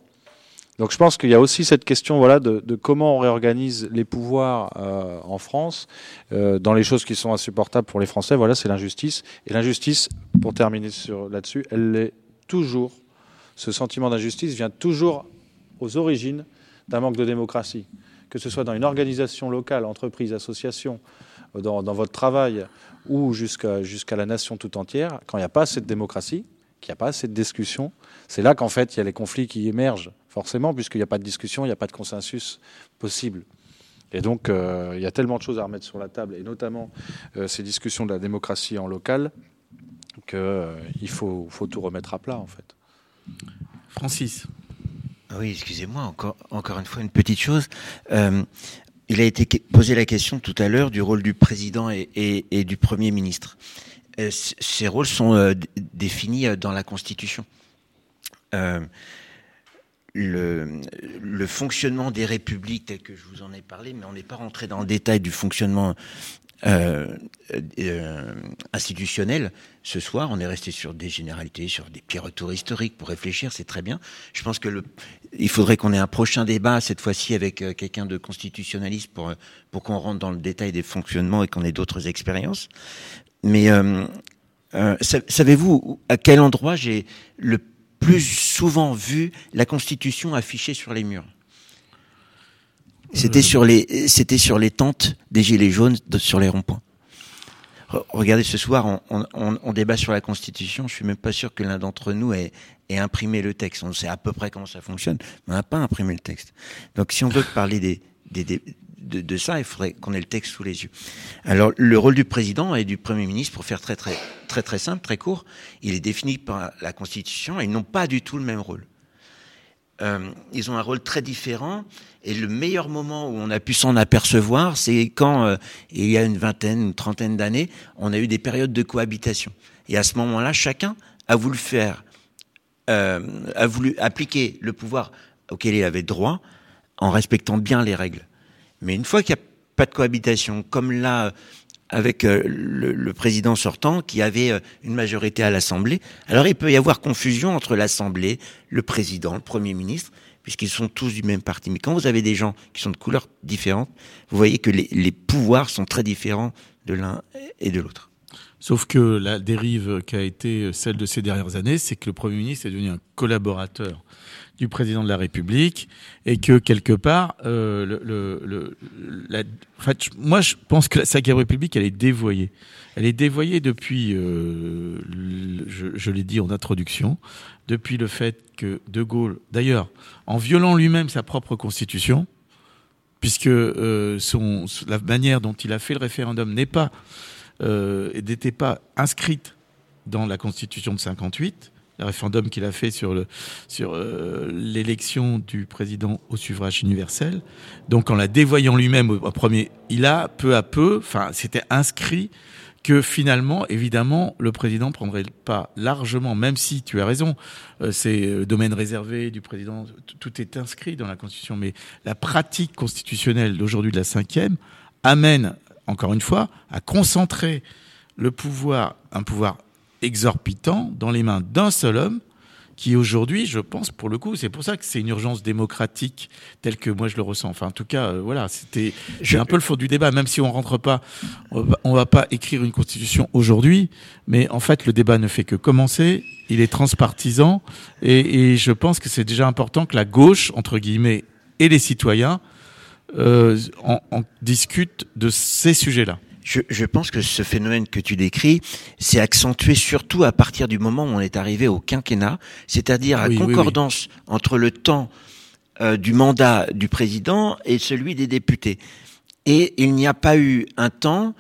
Donc je pense qu'il y a aussi cette question de, comment on réorganise les pouvoirs euh, en France euh, dans les choses qui sont insupportables pour les Français. Voilà, c'est l'injustice. Et l'injustice, pour terminer là-dessus, elle est toujours, ce sentiment d'injustice vient toujours aux origines d'un manque de démocratie. Que ce soit dans une organisation locale, entreprise, association, dans, votre travail ou jusqu'à la nation tout entière, quand il n'y a pas cette démocratie, qu'il n'y a pas de discussion, c'est là qu'en fait il y a les conflits qui émergent forcément, puisqu'il n'y a pas de discussion, il n'y a pas de consensus possible. Et donc, euh, il y a tellement de choses à remettre sur la table, et notamment euh, ces discussions de la démocratie en local, qu'il euh, faut, faut tout remettre à plat, en fait. Francis. Oui, excusez-moi, encore, encore une fois, une petite chose. Euh, il a été posé la question tout à l'heure du rôle du président et, et, et du Premier ministre. Euh, ces rôles sont euh, définis dans la Constitution. Euh, le, le, fonctionnement des républiques tel que je vous en ai parlé, mais on n'est pas rentré dans le détail du fonctionnement euh, euh, institutionnelle. Ce soir, on est resté sur des généralités, sur des petits retours historiques pour réfléchir, c'est très bien. Je pense que le, il faudrait qu'on ait un prochain débat cette fois-ci avec euh, quelqu'un de constitutionnaliste pour pour qu'on rentre dans le détail des fonctionnements et qu'on ait d'autres expériences. Mais euh, euh, savez-vous à quel endroit j'ai le plus souvent vu la Constitution affichée sur les murs C'était sur les, c'était sur les tentes des gilets jaunes sur les ronds-points. Regardez, ce soir, on, on, on, débat sur la Constitution. Je suis même pas sûr que l'un d'entre nous ait, ait, imprimé le texte. On sait à peu près comment ça fonctionne, mais on n'a pas imprimé le texte. Donc, si on veut parler des, des, des de, de, ça, il faudrait qu'on ait le texte sous les yeux. Alors, le rôle du président et du premier ministre, pour faire très très très très simple, très court, il est défini par la Constitution et ils n'ont pas du tout le même rôle. Euh, ils ont un rôle très différent et le meilleur moment où on a pu s'en apercevoir, c'est quand euh, il y a une vingtaine, une trentaine d'années, on a eu des périodes de cohabitation. Et à ce moment-là, chacun a voulu faire, euh, a voulu appliquer le pouvoir auquel il avait droit en respectant bien les règles. Mais une fois qu'il n'y a pas de cohabitation, comme là avec euh, le, le, président sortant qui avait euh, une majorité à l'Assemblée, alors il peut y avoir confusion entre l'Assemblée, le président, le Premier ministre, puisqu'ils sont tous du même parti. Mais quand vous avez des gens qui sont de couleurs différentes, vous voyez que les, les pouvoirs sont très différents de l'un et de l'autre. Sauf que la dérive qui a été celle de ces dernières années, c'est que le Premier ministre est devenu un collaborateur du président de la République et que quelque part, euh, le, fait, moi je pense que la cinquième République elle est dévoyée. Elle est dévoyée depuis, euh, je, l'ai dit en introduction, depuis le fait que De Gaulle, d'ailleurs, en violant lui-même sa propre constitution, puisque euh, la manière dont il a fait le référendum n'est pas n'était pas inscrite dans la constitution de 58 le référendum qu'il a fait sur le sur euh, l'élection du président au suffrage universel. Donc en la dévoyant lui-même au, premier, il a peu à peu, enfin c'était inscrit que finalement, évidemment, le président prendrait pas largement, même si tu as raison, euh, c'est le domaine réservé du président, tout est inscrit dans la Constitution, mais la pratique constitutionnelle d'aujourd'hui de la cinquième amène, encore une fois, à concentrer le pouvoir, un pouvoir exorbitant dans les mains d'un seul homme qui aujourd'hui, je pense, pour le coup, c'est pour ça que c'est une urgence démocratique telle que moi je le ressens. Enfin, en tout cas, euh, voilà, c'était, j'ai un peu le fond du débat, même si on rentre pas, on va, pas écrire une constitution aujourd'hui, mais en fait, le débat ne fait que commencer. Il est transpartisan et, et je pense que c'est déjà important que la gauche, entre guillemets, et les citoyens euh, en, en discutent de ces sujets-là. Je, je, pense que ce phénomène que tu décris s'est accentué surtout à partir du moment où on est arrivé au quinquennat, c'est-à-dire à, oui, concordance oui, oui. entre le temps euh, du mandat du président et celui des députés. Et il n'y a pas eu un temps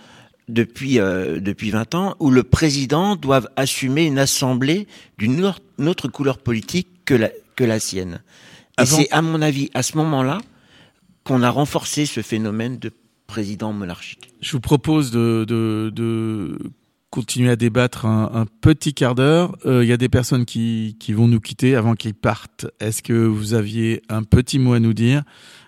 depuis euh, depuis 20 ans où le président doit assumer une assemblée d'une autre couleur politique que la que la sienne. Et c'est à mon avis à ce moment-là qu'on a renforcé ce phénomène de président monarchique. Je vous propose de, de, de continuer à débattre un, un petit quart d'heure. Il euh, y a des personnes qui, qui vont nous quitter avant qu'ils partent. Est-ce que vous aviez un petit mot à nous dire?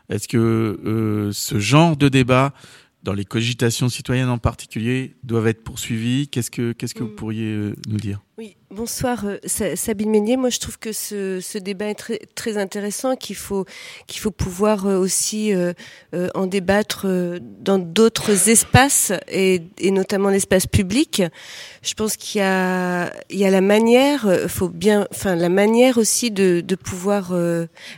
Est-ce que euh, ce genre de débat, dans les cogitations citoyennes en particulier, doivent être poursuivis Qu'est-ce que, qu'est-ce que vous pourriez euh, nous dire? Oui, Bonsoir euh, Sabine Meunier. Moi, je trouve que ce, débat est très, intéressant, qu'il faut qu'il faut pouvoir euh, aussi euh, en débattre dans d'autres espaces et, notamment l'espace public. Je pense qu'il y a il y a la manière, faut bien, enfin la manière aussi de, pouvoir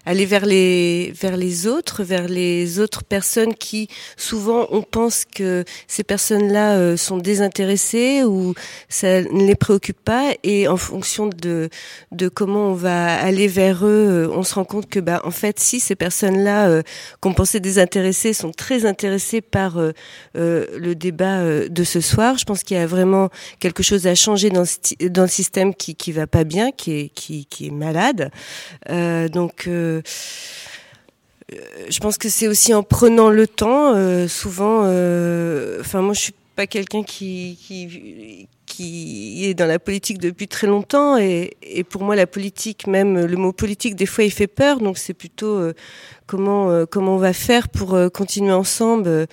aller vers les vers les autres, vers les autres personnes qui souvent on pense que ces personnes-là sont désintéressées ou ça ne les préoccupe pas et en fonction de, de comment on va aller vers eux, on se rend compte que, bah, en fait, si ces personnes-là euh, qu'on pensait désintéressées sont très intéressées par euh, euh, le débat euh, de ce soir, je pense qu'il y a vraiment quelque chose à changer dans, dans le système qui qui va pas bien, qui est qui, est malade. Euh, donc je pense que c'est aussi en prenant le temps. Euh, souvent, enfin moi je suis pas quelqu'un qui, qui est dans la politique depuis très longtemps et, et, pour moi la politique, même le mot politique, des fois il fait peur, donc c'est plutôt euh, comment comment on va faire pour continuer ensemble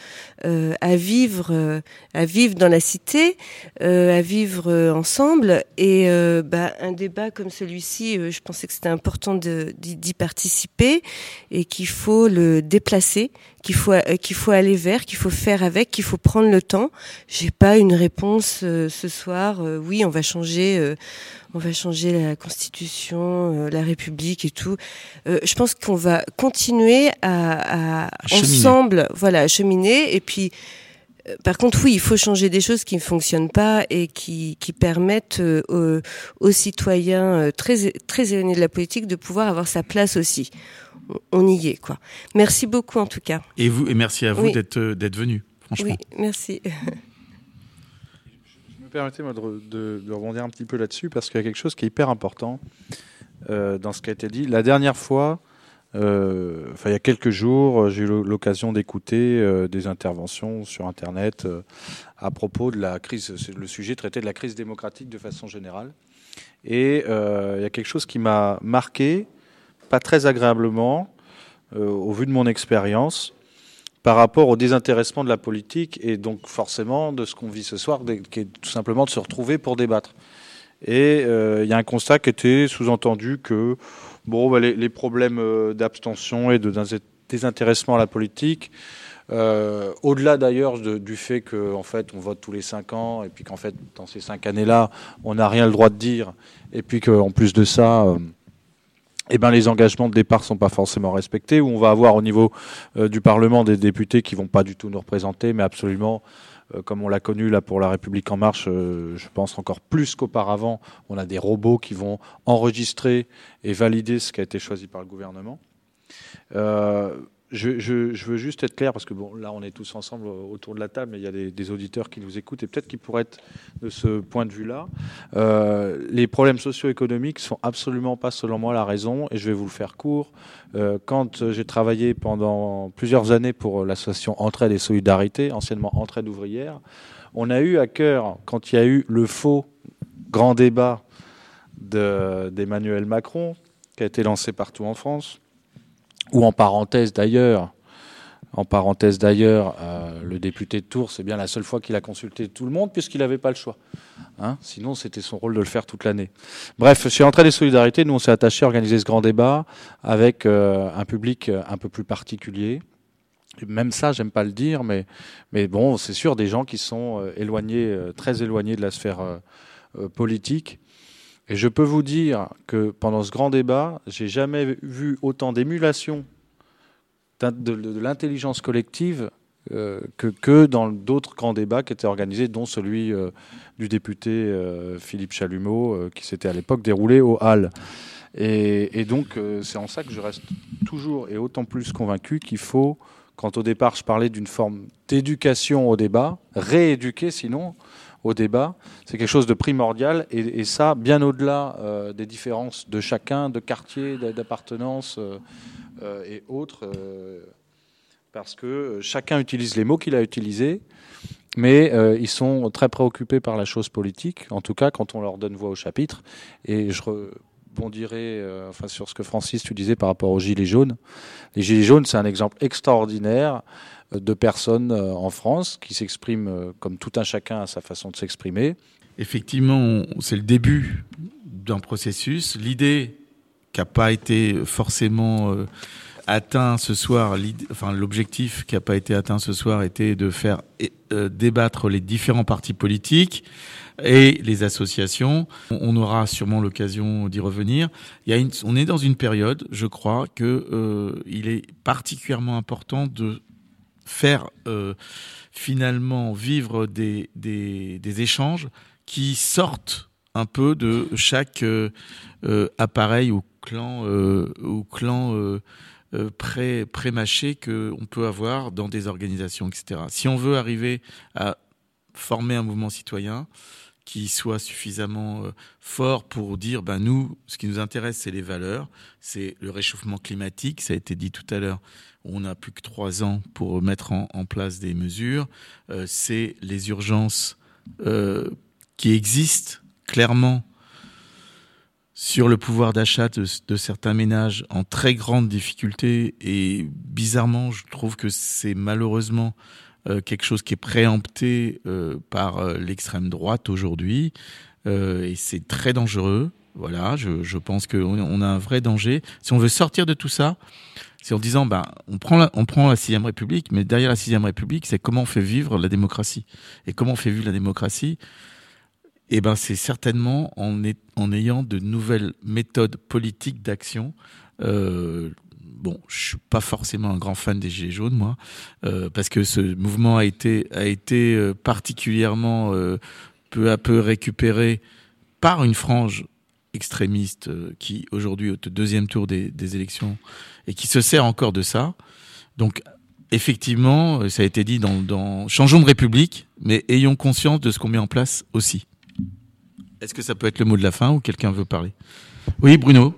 à vivre à vivre dans la cité, à vivre ensemble. Et bah, un débat comme celui-ci, je pensais que c'était important d'y participer et qu'il faut le déplacer, qu'il faut qu'il faut aller vers, qu'il faut faire avec, qu'il faut prendre le temps. J'ai pas une réponse ce soir. oui, on va changer on va changer la Constitution, euh, la République et tout. Euh, je pense qu'on va continuer à, ensemble, voilà, cheminer. Et puis, euh, par contre, oui, il faut changer des choses qui ne fonctionnent pas et qui, qui permettent aux, aux, citoyens très très éloignés de la politique de pouvoir avoir sa place aussi. On y est, quoi. Merci beaucoup en tout cas. Et vous, et merci à vous d'être d'être venu. Franchement. Oui, merci. permettez-moi de, rebondir un petit peu là-dessus parce qu'il y a quelque chose qui est hyper important euh, dans ce qui a été dit. La dernière fois, euh, enfin il y a quelques jours, j'ai eu l'occasion d'écouter euh, des interventions sur Internet à propos de la crise. Le sujet traitait de la crise démocratique de façon générale. Et il y a quelque chose qui m'a marqué, pas très agréablement, au vu de mon expérience par rapport au désintéressement de la politique et donc forcément de ce qu'on vit ce soir, qui est tout simplement de se retrouver pour débattre. Et euh, il y a un constat qui était sous-entendu que bon, bah, les, problèmes euh, d'abstention et de désintéressement à la politique, euh, au-delà d'ailleurs du fait qu'en en fait on vote tous les cinq ans et puis qu'en fait dans ces cinq années-là on n'a rien le droit de dire et puis qu'en plus de ça eh ben, les engagements de départ sont pas forcément respectés, ou on va avoir au niveau euh, du Parlement des députés qui vont pas du tout nous représenter, mais absolument, euh, comme on l'a connu là pour la République en marche, euh, je pense encore plus qu'auparavant, on a des robots qui vont enregistrer et valider ce qui a été choisi par le gouvernement. Je, veux juste être clair, parce que bon, là, on est tous ensemble autour de la table, mais il y a des, auditeurs qui nous écoutent, et peut-être qu'ils pourraient être de ce point de vue-là. Euh, les problèmes socio-économiques sont absolument pas, selon moi, la raison, et je vais vous le faire court. Euh, quand j'ai travaillé pendant plusieurs années pour l'association Entraide et Solidarité, anciennement Entraide ouvrière, on a eu à cœur, quand il y a eu le faux grand débat d'Emmanuel Macron, qui a été lancé partout en France, ou en parenthèse d'ailleurs, en parenthèse d'ailleurs, euh, le député de Tours, c'est bien la seule fois qu'il a consulté tout le monde puisqu'il n'avait pas le choix. Hein Sinon, c'était son rôle de le faire toute l'année. Bref, chez Entrée des Solidarités, nous, on s'est attaché à organiser ce grand débat avec euh, un public euh, un peu plus particulier. Même ça, j'aime pas le dire, mais, mais bon, c'est sûr, des gens qui sont éloignés, très éloignés de la sphère politique. Et je peux vous dire que pendant ce grand débat, j'ai jamais vu autant d'émulation de, l'intelligence collective euh, que, dans d'autres grands débats qui étaient organisés, dont celui euh, du député euh, Philippe Chalumeau, qui s'était à l'époque déroulé au Hall. Et donc, c'est en ça que je reste toujours et autant plus convaincu qu'il faut, quand au départ je parlais d'une forme d'éducation au débat, rééduquer sinon au débat. C'est quelque chose de primordial et, ça, bien au-delà euh, des différences de chacun, de quartier, d'appartenance euh, euh, et autres, parce que chacun utilise les mots qu'il a utilisés, mais ils sont très préoccupés par la chose politique, en tout cas quand on leur donne voix au chapitre. Et je rebondirai enfin, sur ce que Francis, tu disais par rapport aux Gilets jaunes. Les Gilets jaunes, c'est un exemple extraordinaire de personnes euh, en France qui s'expriment euh, comme tout un chacun à sa façon de s'exprimer. Effectivement, c'est le début d'un processus. L'idée qui n'a pas été forcément euh, atteint ce soir, enfin l'objectif qui n'a pas été atteint ce soir était de faire débattre les différents partis politiques et les associations. On aura sûrement l'occasion d'y revenir. On est dans une période, je crois, que il est particulièrement important de faire euh, finalement vivre des, des, des, échanges qui sortent un peu de chaque euh, euh appareil ou clan euh, ou clan euh, pré pré-mâché que on peut avoir dans des organisations, etc. Si on veut arriver à former un mouvement citoyen qui soit suffisamment fort pour dire ben nous ce qui nous intéresse c'est les valeurs c'est le réchauffement climatique ça a été dit tout à l'heure on n'a plus que trois ans pour mettre en, place des mesures. Euh, c'est les urgences euh, qui existent clairement sur le pouvoir d'achat de, certains ménages en très grande difficulté et bizarrement, je trouve que c'est malheureusement euh, quelque chose qui est préempté par l'extrême droite aujourd'hui et c'est très dangereux. Voilà, je, pense qu'on on a un vrai danger. Si on veut sortir de tout ça, c'est en disant, ben, on prend la, on prend la sixième République, mais derrière la sixième République, c'est comment on fait vivre la démocratie. Et comment on fait vivre la démocratie? Eh ben, c'est certainement en, est, en ayant de nouvelles méthodes politiques d'action. Euh, bon, je suis pas forcément un grand fan des Gilets jaunes, moi, euh, parce que ce mouvement a été a été euh, particulièrement euh, peu à peu récupéré par une frange extrémiste euh, qui aujourd'hui au deuxième tour des, des, élections et qui se sert encore de ça. Donc effectivement, euh, ça a été dit dans, dans changeons de république, mais ayons conscience de ce qu'on met en place aussi. Est-ce que ça peut être le mot de la fin ou quelqu'un veut parler? Oui, Bruno?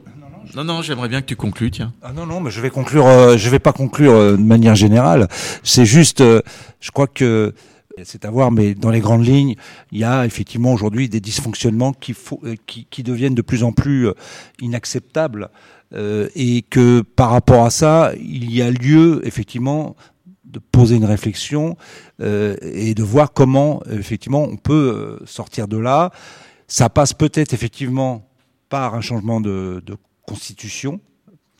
Non, non, j'aimerais bien que tu conclues, tiens. Ah non, non, mais je vais conclure. Euh, je vais pas conclure euh, de manière générale. C'est juste, je crois que c'est à voir, mais dans les grandes lignes, il y a effectivement aujourd'hui des dysfonctionnements qui, faut, qui, qui, deviennent de plus en plus inacceptables, et que par rapport à ça, il y a lieu effectivement de poser une réflexion et de voir comment effectivement on peut sortir de là. Ça passe peut-être effectivement par un changement de, de constitution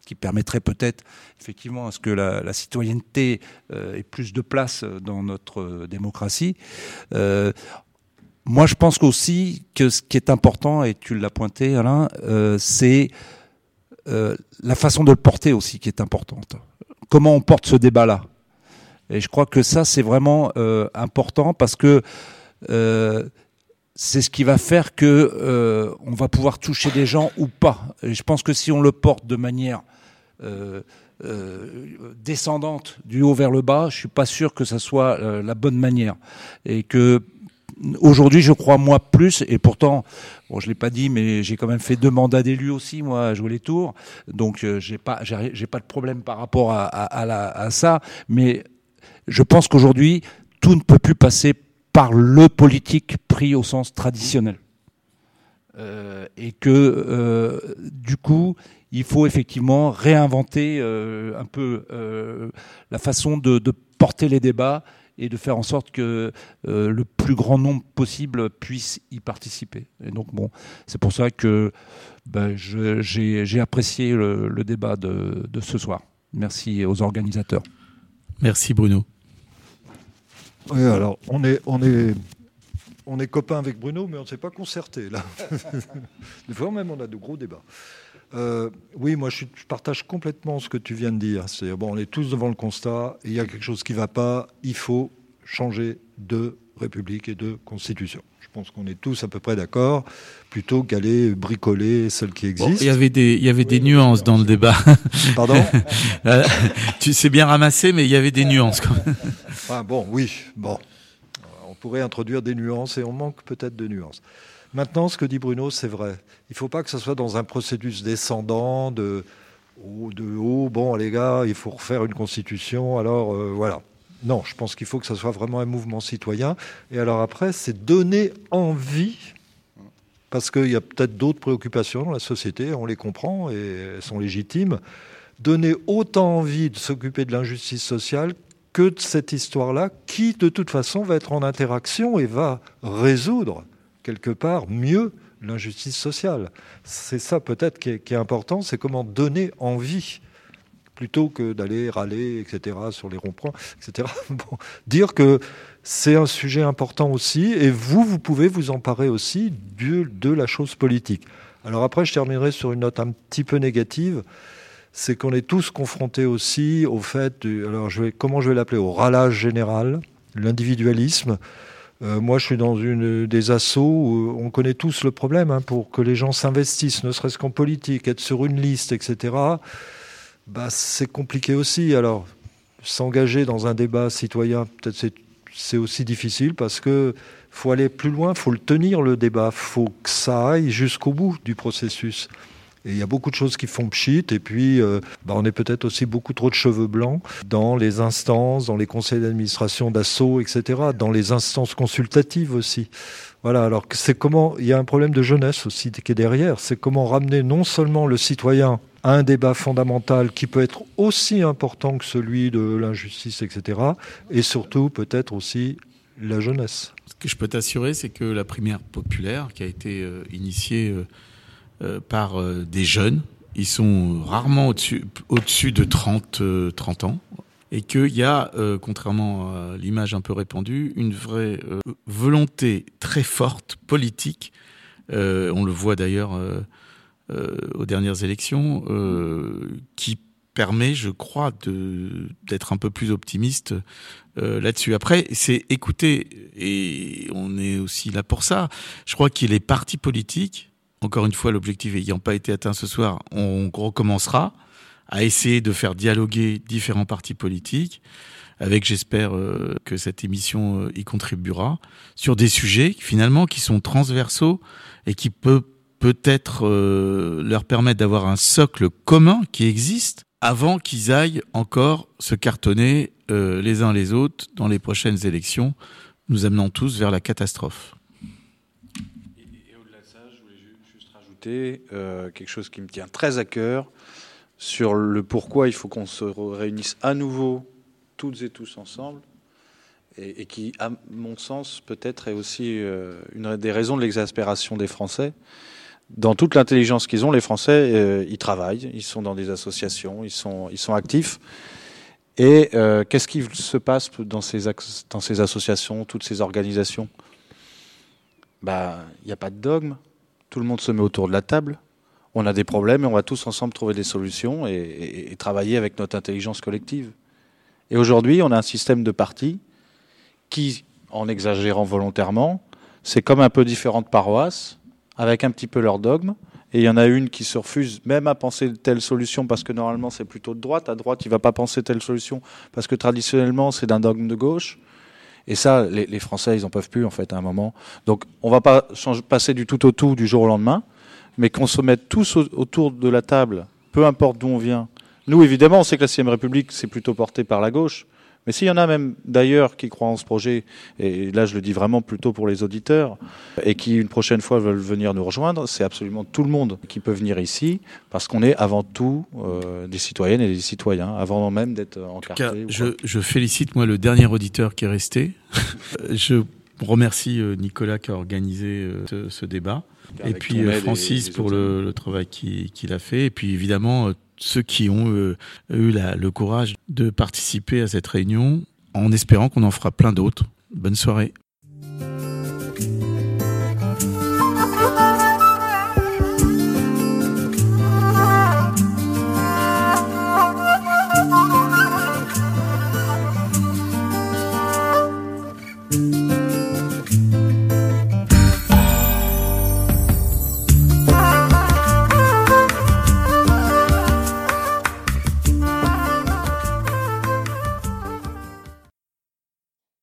qui permettrait peut-être effectivement à ce que la, la citoyenneté euh, ait plus de place dans notre démocratie. Euh, moi, je pense aussi que ce qui est important, et tu l'as pointé, Alain, euh, c'est euh, la façon de le porter aussi qui est importante. Comment on porte ce débat-là? Et je crois que ça, c'est vraiment euh, important parce que euh, c'est ce qui va faire que on va pouvoir toucher des gens ou pas. Et je pense que si on le porte de manière descendante du haut vers le bas, je suis pas sûr que ça soit la bonne manière. Et que aujourd'hui, je crois moi plus. Et pourtant, bon, je l'ai pas dit, mais j'ai quand même fait deux mandats d'élu aussi, moi, à jouer les tours. Donc, euh, j'ai pas, j'ai pas de problème par rapport à, ça. Mais je pense qu'aujourd'hui, tout ne peut plus passer par le politique pris au sens traditionnel. Euh, et que euh, du coup, il faut effectivement réinventer euh, un peu la façon de, porter les débats et de faire en sorte que euh, le plus grand nombre possible puisse y participer. Et donc bon, c'est pour ça que ben, j'ai apprécié le, le débat de, de ce soir. Merci aux organisateurs. Merci Bruno. Oui, alors on est, on est, on est copains avec Bruno, mais on ne s'est pas concerté là. Des fois même, on a de gros débats. Euh, oui, moi je, je, partage complètement ce que tu viens de dire. C'est bon, on est tous devant le constat. Il y a quelque chose qui ne va pas. Il faut changer de république et de constitution. Je pense qu'on est tous à peu près d'accord, plutôt qu'aller bricoler celle qui existe. Bon, il y avait des, il y avait oui, des nuances dans le débat. Pardon euh, Tu sais bien ramasser, mais il y avait des nuances. Quand même. Enfin, bon, oui, bon. On pourrait introduire des nuances et on manque peut-être de nuances. Maintenant, ce que dit Bruno, c'est vrai. Il ne faut pas que ce soit dans un processus descendant de haut, de haut. Bon, les gars, il faut refaire une constitution. Alors, euh, voilà. Non, je pense qu'il faut que ça soit vraiment un mouvement citoyen. Et alors après, c'est donner envie, parce qu'il y a peut-être d'autres préoccupations dans la société, on les comprend et elles sont légitimes, donner autant envie de s'occuper de l'injustice sociale que de cette histoire-là, qui de toute façon va être en interaction et va résoudre quelque part mieux l'injustice sociale. C'est ça peut-être qui, est important, c'est comment donner envie plutôt que d'aller râler, etc., sur les ronds-points, etc. Dire que c'est un sujet important aussi, et vous, vous pouvez vous emparer aussi de, la chose politique. Alors après, je terminerai sur une note un petit peu négative, c'est qu'on est tous confrontés aussi au fait, du, alors comment je vais l'appeler, au râlage général, l'individualisme. Euh, moi, je suis dans une des assauts où on connaît tous le problème, hein, pour que les gens s'investissent, ne serait-ce qu'en politique, être sur une liste, etc., bah, c'est compliqué aussi. Alors, s'engager dans un débat citoyen, peut-être c'est aussi difficile parce que faut aller plus loin, faut le tenir le débat, faut que ça aille jusqu'au bout du processus. Et il y a beaucoup de choses qui font pchit. Et puis, euh, bah, on est peut-être aussi beaucoup trop de cheveux blancs dans les instances, dans les conseils d'administration d'assaut, etc., dans les instances consultatives aussi. Voilà, alors c'est comment, il y a un problème de jeunesse aussi qui est derrière, c'est comment ramener non seulement le citoyen à un débat fondamental qui peut être aussi important que celui de l'injustice, etc., et surtout peut-être aussi la jeunesse. Ce que je peux t'assurer, c'est que la primaire populaire, qui a été euh, initiée euh, par des jeunes, ils sont rarement au-dessus au de 30, 30 ans, et qu'il y a, euh, contrairement à l'image un peu répandue, une vraie euh, volonté très forte politique. Euh, on le voit d'ailleurs aux dernières élections, qui permet, je crois, d'être un peu plus optimiste là-dessus. Après, c'est écouter, et on est aussi là pour ça. Je crois qu'il est parti politique. Encore une fois, l'objectif ayant pas été atteint ce soir, on recommencera à essayer de faire dialoguer différents partis politiques, avec j'espère euh, que cette émission euh, y contribuera, sur des sujets finalement qui sont transversaux et qui peut peut-être euh, leur permettre d'avoir un socle commun qui existe avant qu'ils aillent encore se cartonner les uns les autres dans les prochaines élections, nous amenant tous vers la catastrophe. Et, au-delà de ça, je voulais rajouter quelque chose qui me tient très à cœur, sur le pourquoi il faut qu'on se réunisse à nouveau toutes et tous ensemble, et, qui, à mon sens, peut-être est aussi euh, une des raisons de l'exaspération des Français. Dans toute l'intelligence qu'ils ont, les Français, euh, ils travaillent, ils sont dans des associations, ils sont, ils sont actifs. Et euh, qu'est-ce qui se passe dans ces, dans ces associations, toutes ces organisations? Bah, Il n'y a pas de dogme, tout le monde se met autour de la table, on a des problèmes et on va tous ensemble trouver des solutions et, travailler avec notre intelligence collective. Et aujourd'hui, on a un système de partis qui, en exagérant volontairement, c'est comme un peu différentes paroisses, avec un petit peu leur dogme. Et il y en a une qui se refuse même à penser telle solution parce que normalement c'est plutôt de droite. À droite, il ne va pas penser telle solution parce que traditionnellement c'est d'un dogme de gauche. Et ça, les, Français, ils n'en peuvent plus en fait à un moment. Donc on va pas passer du tout au tout du jour au lendemain mais qu'on se mette tous autour de la table, peu importe d'où on vient. Nous, évidemment, on sait que la 6 République, c'est plutôt porté par la gauche. Mais s'il y en a même d'ailleurs qui croient en ce projet, et là je le dis vraiment plutôt pour les auditeurs, et qui une prochaine fois veulent venir nous rejoindre, c'est absolument tout le monde qui peut venir ici, parce qu'on est avant tout euh, des citoyennes et des citoyens, avant même d'être encartés. Je, je, félicite moi le dernier auditeur qui est resté. je remercie euh, Nicolas qui a organisé euh, ce, ce débat. Et puis Francis pour le, travail qu'il a fait. Et puis évidemment, ceux qui ont euh, eu le courage de participer à cette réunion, en espérant qu'on en fera plein d'autres. Bonne soirée.